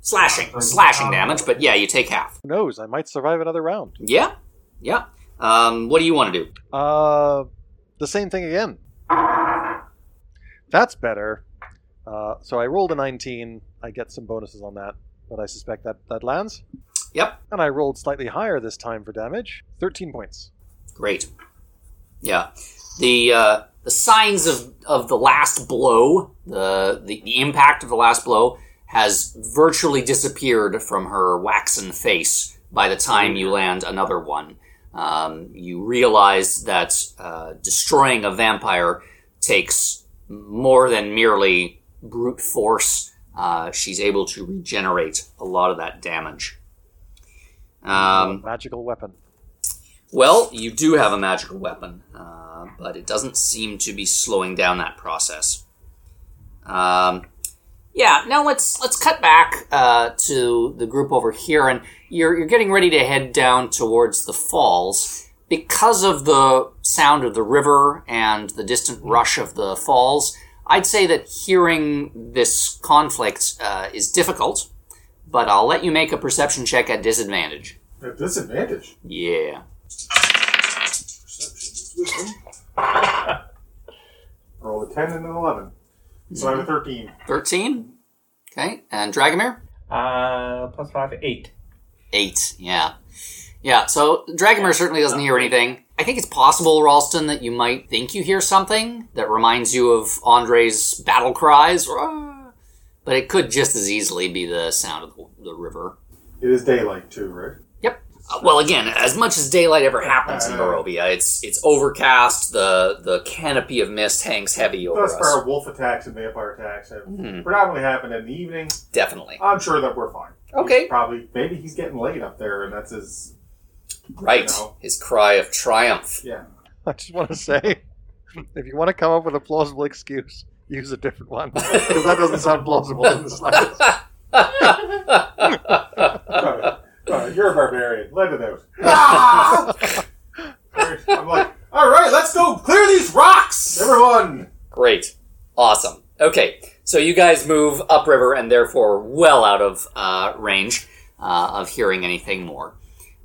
[SPEAKER 1] slashing slashing damage, but yeah, you take half.
[SPEAKER 3] Who knows? I might survive another round.
[SPEAKER 1] Yeah, yeah. Um, what do you want to do?
[SPEAKER 3] Uh, the same thing again. That's better. Uh, so I rolled a 19. I get some bonuses on that, but I suspect that that lands.
[SPEAKER 1] Yep.
[SPEAKER 3] And I rolled slightly higher this time for damage. 13 points.
[SPEAKER 1] Great. Yeah. The uh, the signs of, of the last blow, the, the the impact of the last blow, has virtually disappeared from her waxen face by the time you land another one. Um, you realize that uh, destroying a vampire takes more than merely brute force. Uh, she's able to regenerate a lot of that damage. Um,
[SPEAKER 3] Magical weapon.
[SPEAKER 1] well, you do have a magical weapon, uh, but it doesn't seem to be slowing down that process. Um, yeah, now let's let's cut back uh, to the group over here, and you're you're getting ready to head down towards the falls because of the sound of the river and the distant rush of the falls. I'd say that hearing this conflict uh, is difficult, but I'll let you make a perception check at disadvantage.
[SPEAKER 2] At disadvantage.
[SPEAKER 1] Yeah.
[SPEAKER 2] Perception is wisdom. Roll a 10 and an 11. So I have a 13.
[SPEAKER 1] 13. Okay. And Dragomir?
[SPEAKER 4] Uh, plus five, eight.
[SPEAKER 1] 8. Yeah. Yeah, so Dragomir certainly doesn't hear anything. I think it's possible, Ralston, that you might think you hear something that reminds you of Andre's battle cries, but it could just as easily be the sound of the, the river.
[SPEAKER 2] It is daylight too, right?
[SPEAKER 1] Yep. Uh, well, again, as much as daylight ever happens in Barovia, it's it's overcast. The the canopy of mist hangs heavy over
[SPEAKER 2] Thus
[SPEAKER 1] us.
[SPEAKER 2] far, wolf attacks and vampire attacks have
[SPEAKER 1] Mhm.
[SPEAKER 2] predominantly happened in the evening.
[SPEAKER 1] Definitely.
[SPEAKER 2] I'm sure that we're fine.
[SPEAKER 1] Okay.
[SPEAKER 2] He's probably, maybe he's getting laid up there, and that's his.
[SPEAKER 1] Right.
[SPEAKER 2] You know?
[SPEAKER 1] His cry of triumph.
[SPEAKER 2] Yeah.
[SPEAKER 3] I just want to say if you want to come up with a plausible excuse, use a different one. Because that doesn't sound plausible in the slightest.
[SPEAKER 2] right. Right. You're a barbarian. Let it out. I'm like, all right, let's go clear these rocks, everyone. Great. Awesome. Okay.
[SPEAKER 1] So you guys move upriver and therefore well out of uh, range uh, of hearing anything more.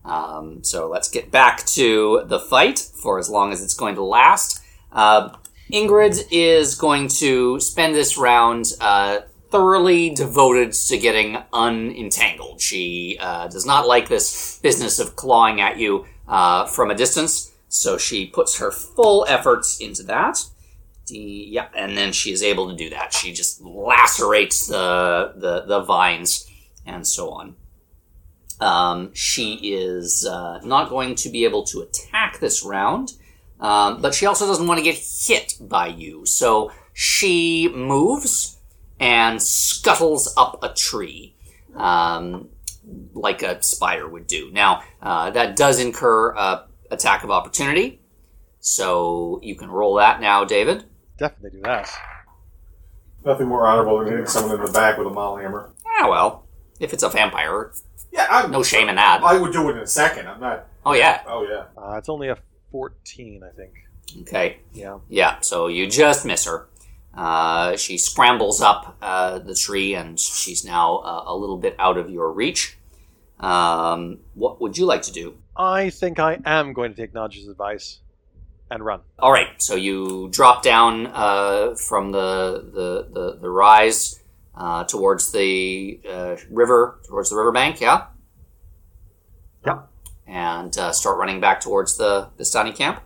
[SPEAKER 1] Um, so let's get back to the fight for as long as it's going to last. Uh, Ingrid is going to spend this round uh, thoroughly devoted to getting unentangled. She uh, does not like this business of clawing at you uh, from a distance, so she puts her full efforts into that. Yeah, and then she is able to do that. She just lacerates the the, the vines and so on. Um, she is uh, not going to be able to attack this round, um, but she also doesn't want to get hit by you. So she moves and scuttles up a tree, um, like a spider would do. Now, uh, that does incur a attack of opportunity, so you can roll that now, David.
[SPEAKER 3] Definitely do that.
[SPEAKER 2] Nothing more honorable than hitting someone in the back with a maul hammer.
[SPEAKER 1] Ah, well, if it's a vampire,
[SPEAKER 2] Yeah, I'm,
[SPEAKER 1] no shame in that.
[SPEAKER 2] I would do it in a second. I'm not.
[SPEAKER 1] Oh yeah,
[SPEAKER 2] Oh yeah.
[SPEAKER 3] Uh, it's only a 14, I think.
[SPEAKER 1] okay.
[SPEAKER 3] Yeah.
[SPEAKER 1] Yeah, so you just miss her. Uh, she scrambles up uh, the tree, and she's now uh, a little bit out of your reach. Um, what would you like to do?
[SPEAKER 3] I think I am going to take Nadja's advice and run.
[SPEAKER 1] All right, so you drop down uh, from the the the, the rise uh, towards the uh, river, towards the riverbank. Yeah.
[SPEAKER 3] Yep.
[SPEAKER 1] And uh, start running back towards the Vistani camp.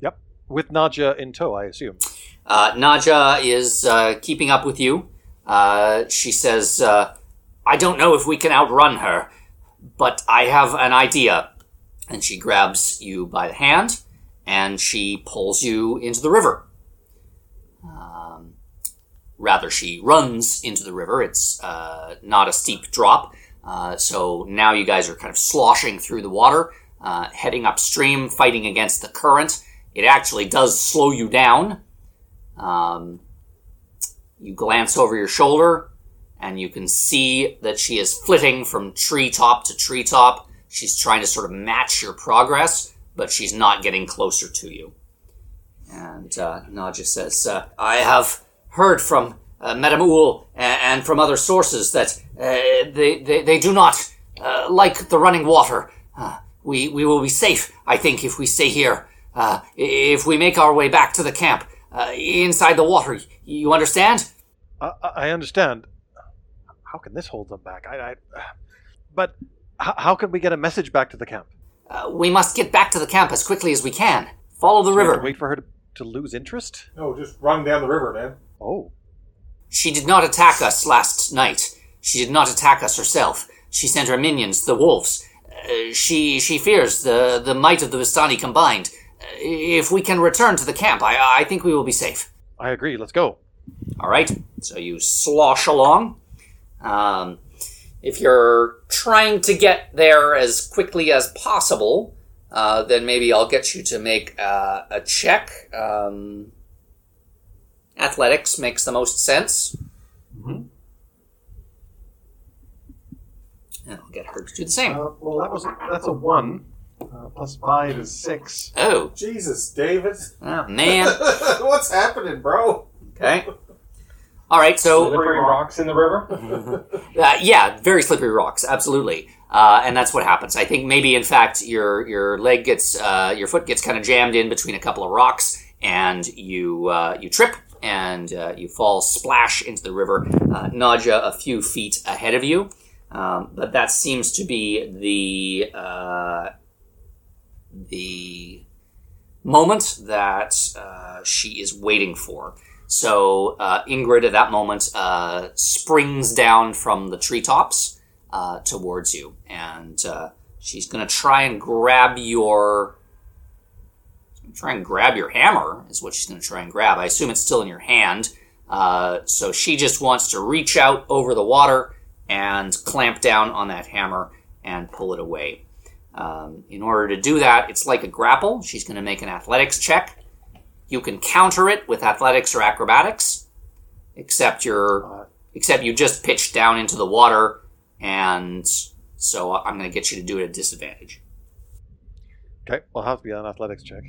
[SPEAKER 1] Yep.
[SPEAKER 3] With Nadja in tow, I assume.
[SPEAKER 1] Uh, Nadja is uh, keeping up with you. Uh, she says, uh, I don't know if we can outrun her, but I have an idea. And she grabs you by the hand and she pulls you into the river. Rather, she runs into the river. It's uh, not a steep drop. Uh, so now you guys are kind of sloshing through the water, uh, heading upstream, fighting against the current. It actually does slow you down. Um, you glance over your shoulder, and you can see that she is flitting from treetop to treetop. She's trying to sort of match your progress, but she's not getting closer to you. And uh, Nadja says, uh, I have heard from uh, Madame Oul and, and from other sources that uh, they, they, they do not uh, like the running water. Uh, we, we will be safe, I think, if we stay here. Uh, if we make our way back to the camp, uh, inside the water. You understand?
[SPEAKER 3] I, I I understand. How can this hold them back? I, I but h- how can we get a message back to the camp?
[SPEAKER 1] Uh, we must get back to the camp as quickly as we can. Follow the
[SPEAKER 3] Do we have
[SPEAKER 1] river.
[SPEAKER 3] to wait for her to, to lose interest?
[SPEAKER 2] No, just run down the river, man.
[SPEAKER 3] Oh,
[SPEAKER 1] She did not attack us last night. She did not attack us herself. She sent her minions, the wolves. Uh, she she fears the the might of the Vistani combined. Uh, if we can return to the camp, I I think we will be safe.
[SPEAKER 3] I agree. Let's go.
[SPEAKER 1] All right. So you slosh along. Um, if you're trying to get there as quickly as possible, uh, then maybe I'll get you to make uh, a check. Um, athletics makes the most sense. And I'll get her to do the same.
[SPEAKER 3] Uh, well, that was that's a one. Uh, plus five is six.
[SPEAKER 1] Oh,
[SPEAKER 2] Jesus, David.
[SPEAKER 1] oh, man.
[SPEAKER 2] What's happening, bro?
[SPEAKER 1] Okay. All right. So
[SPEAKER 4] Slippery rocks in the river.
[SPEAKER 1] Uh, yeah, very slippery rocks, absolutely. Uh, and that's what happens. I think maybe, in fact, your your leg gets uh, your foot gets kind of jammed in between a couple of rocks, and you uh, you trip and uh, you fall splash into the river. Uh, Nadja a few feet ahead of you, um, but that seems to be the uh, the moment that uh, she is waiting for. So uh, Ingrid, at that moment, uh, springs down from the treetops towards you, and she's going to try and grab your. Try and grab your hammer is what she's going to try and grab. I assume it's still in your hand. Uh, so she just wants to reach out over the water and clamp down on that hammer and pull it away. Um, in order to do that, it's like a grapple. She's going to make an athletics check. You can counter it with athletics or acrobatics, except you're except you just pitched down into the water, and so I'm going to get you to do it at disadvantage.
[SPEAKER 3] Okay, I'll have to be an athletics check.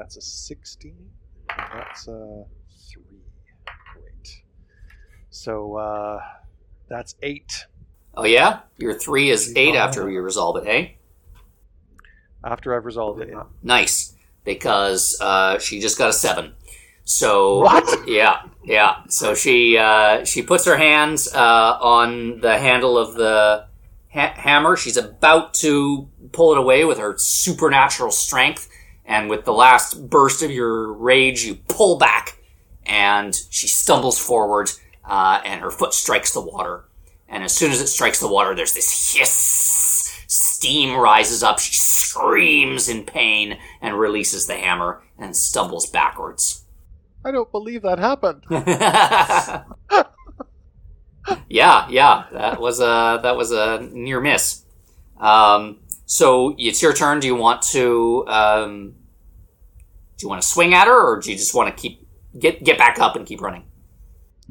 [SPEAKER 3] That's a sixteen. That's a three. Great. So uh, that's eight.
[SPEAKER 1] Oh yeah, your three is eight after you resolve it. Hey,
[SPEAKER 3] After I've resolved it, yeah.
[SPEAKER 1] nice because uh, she just got a seven. So
[SPEAKER 3] What?
[SPEAKER 1] Yeah, yeah. So she uh, she puts her hands uh, on the handle of the ha- hammer. She's about to pull it away with her supernatural strength, and with the last burst of your rage, you pull back, and she stumbles forward, uh, and her foot strikes the water. And as soon as it strikes the water, there's this hiss. Steam rises up. She screams in pain and releases the hammer and stumbles backwards.
[SPEAKER 3] I don't believe that happened.
[SPEAKER 1] yeah, yeah, that was a that was a near miss. Um, so it's your turn. Do you want to um, do you want to swing at her, or do you just want to keep get get back up and keep running?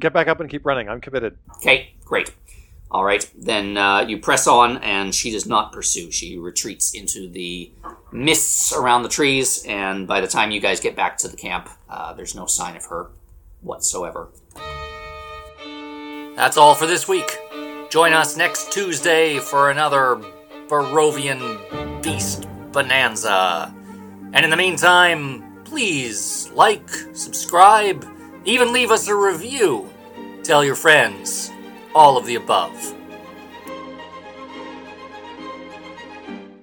[SPEAKER 3] Get back up and keep running. I'm committed.
[SPEAKER 1] Okay, great. All right, then uh, you press on, and she does not pursue. She retreats into the mists around the trees, and by the time you guys get back to the camp, uh, there's no sign of her whatsoever. That's all for this week. Join us next Tuesday for another Barovian Beast Bonanza. And in the meantime, please like, subscribe, even leave us a review. Tell your friends. All of the above.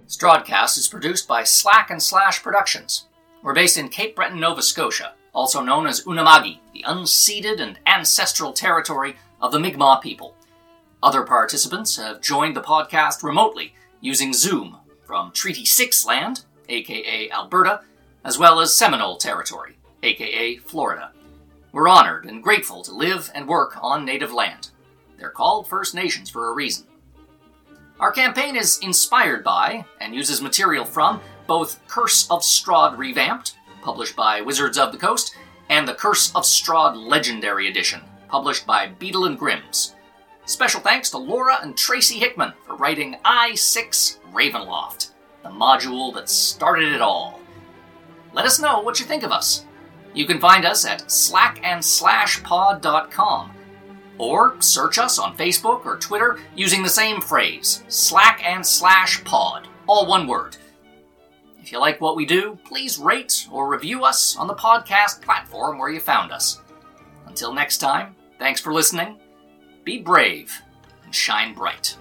[SPEAKER 1] Strodcast is produced by Slack and Slash Productions. We're based in Cape Breton, Nova Scotia, also known as Unama'ki, the unceded and ancestral territory of the Mi'kmaq people. Other participants have joined the podcast remotely using Zoom from Treaty 6 land, aka Alberta, as well as Seminole territory, aka Florida. We're honored and grateful to live and work on native land. They're called First Nations for a reason. Our campaign is inspired by and uses material from both Curse of Strahd Revamped, published by Wizards of the Coast, and the Curse of Strahd Legendary Edition, published by Beadle and Grimm's. Special thanks to Laura and Tracy Hickman for writing I6 Ravenloft, the module that started it all. Let us know what you think of us. You can find us at slackandslashpod.com or search us on Facebook or Twitter using the same phrase, slack and slash pod, all one word. If you like what we do, please rate or review us on the podcast platform where you found us. Until next time, thanks for listening, be brave, and shine bright.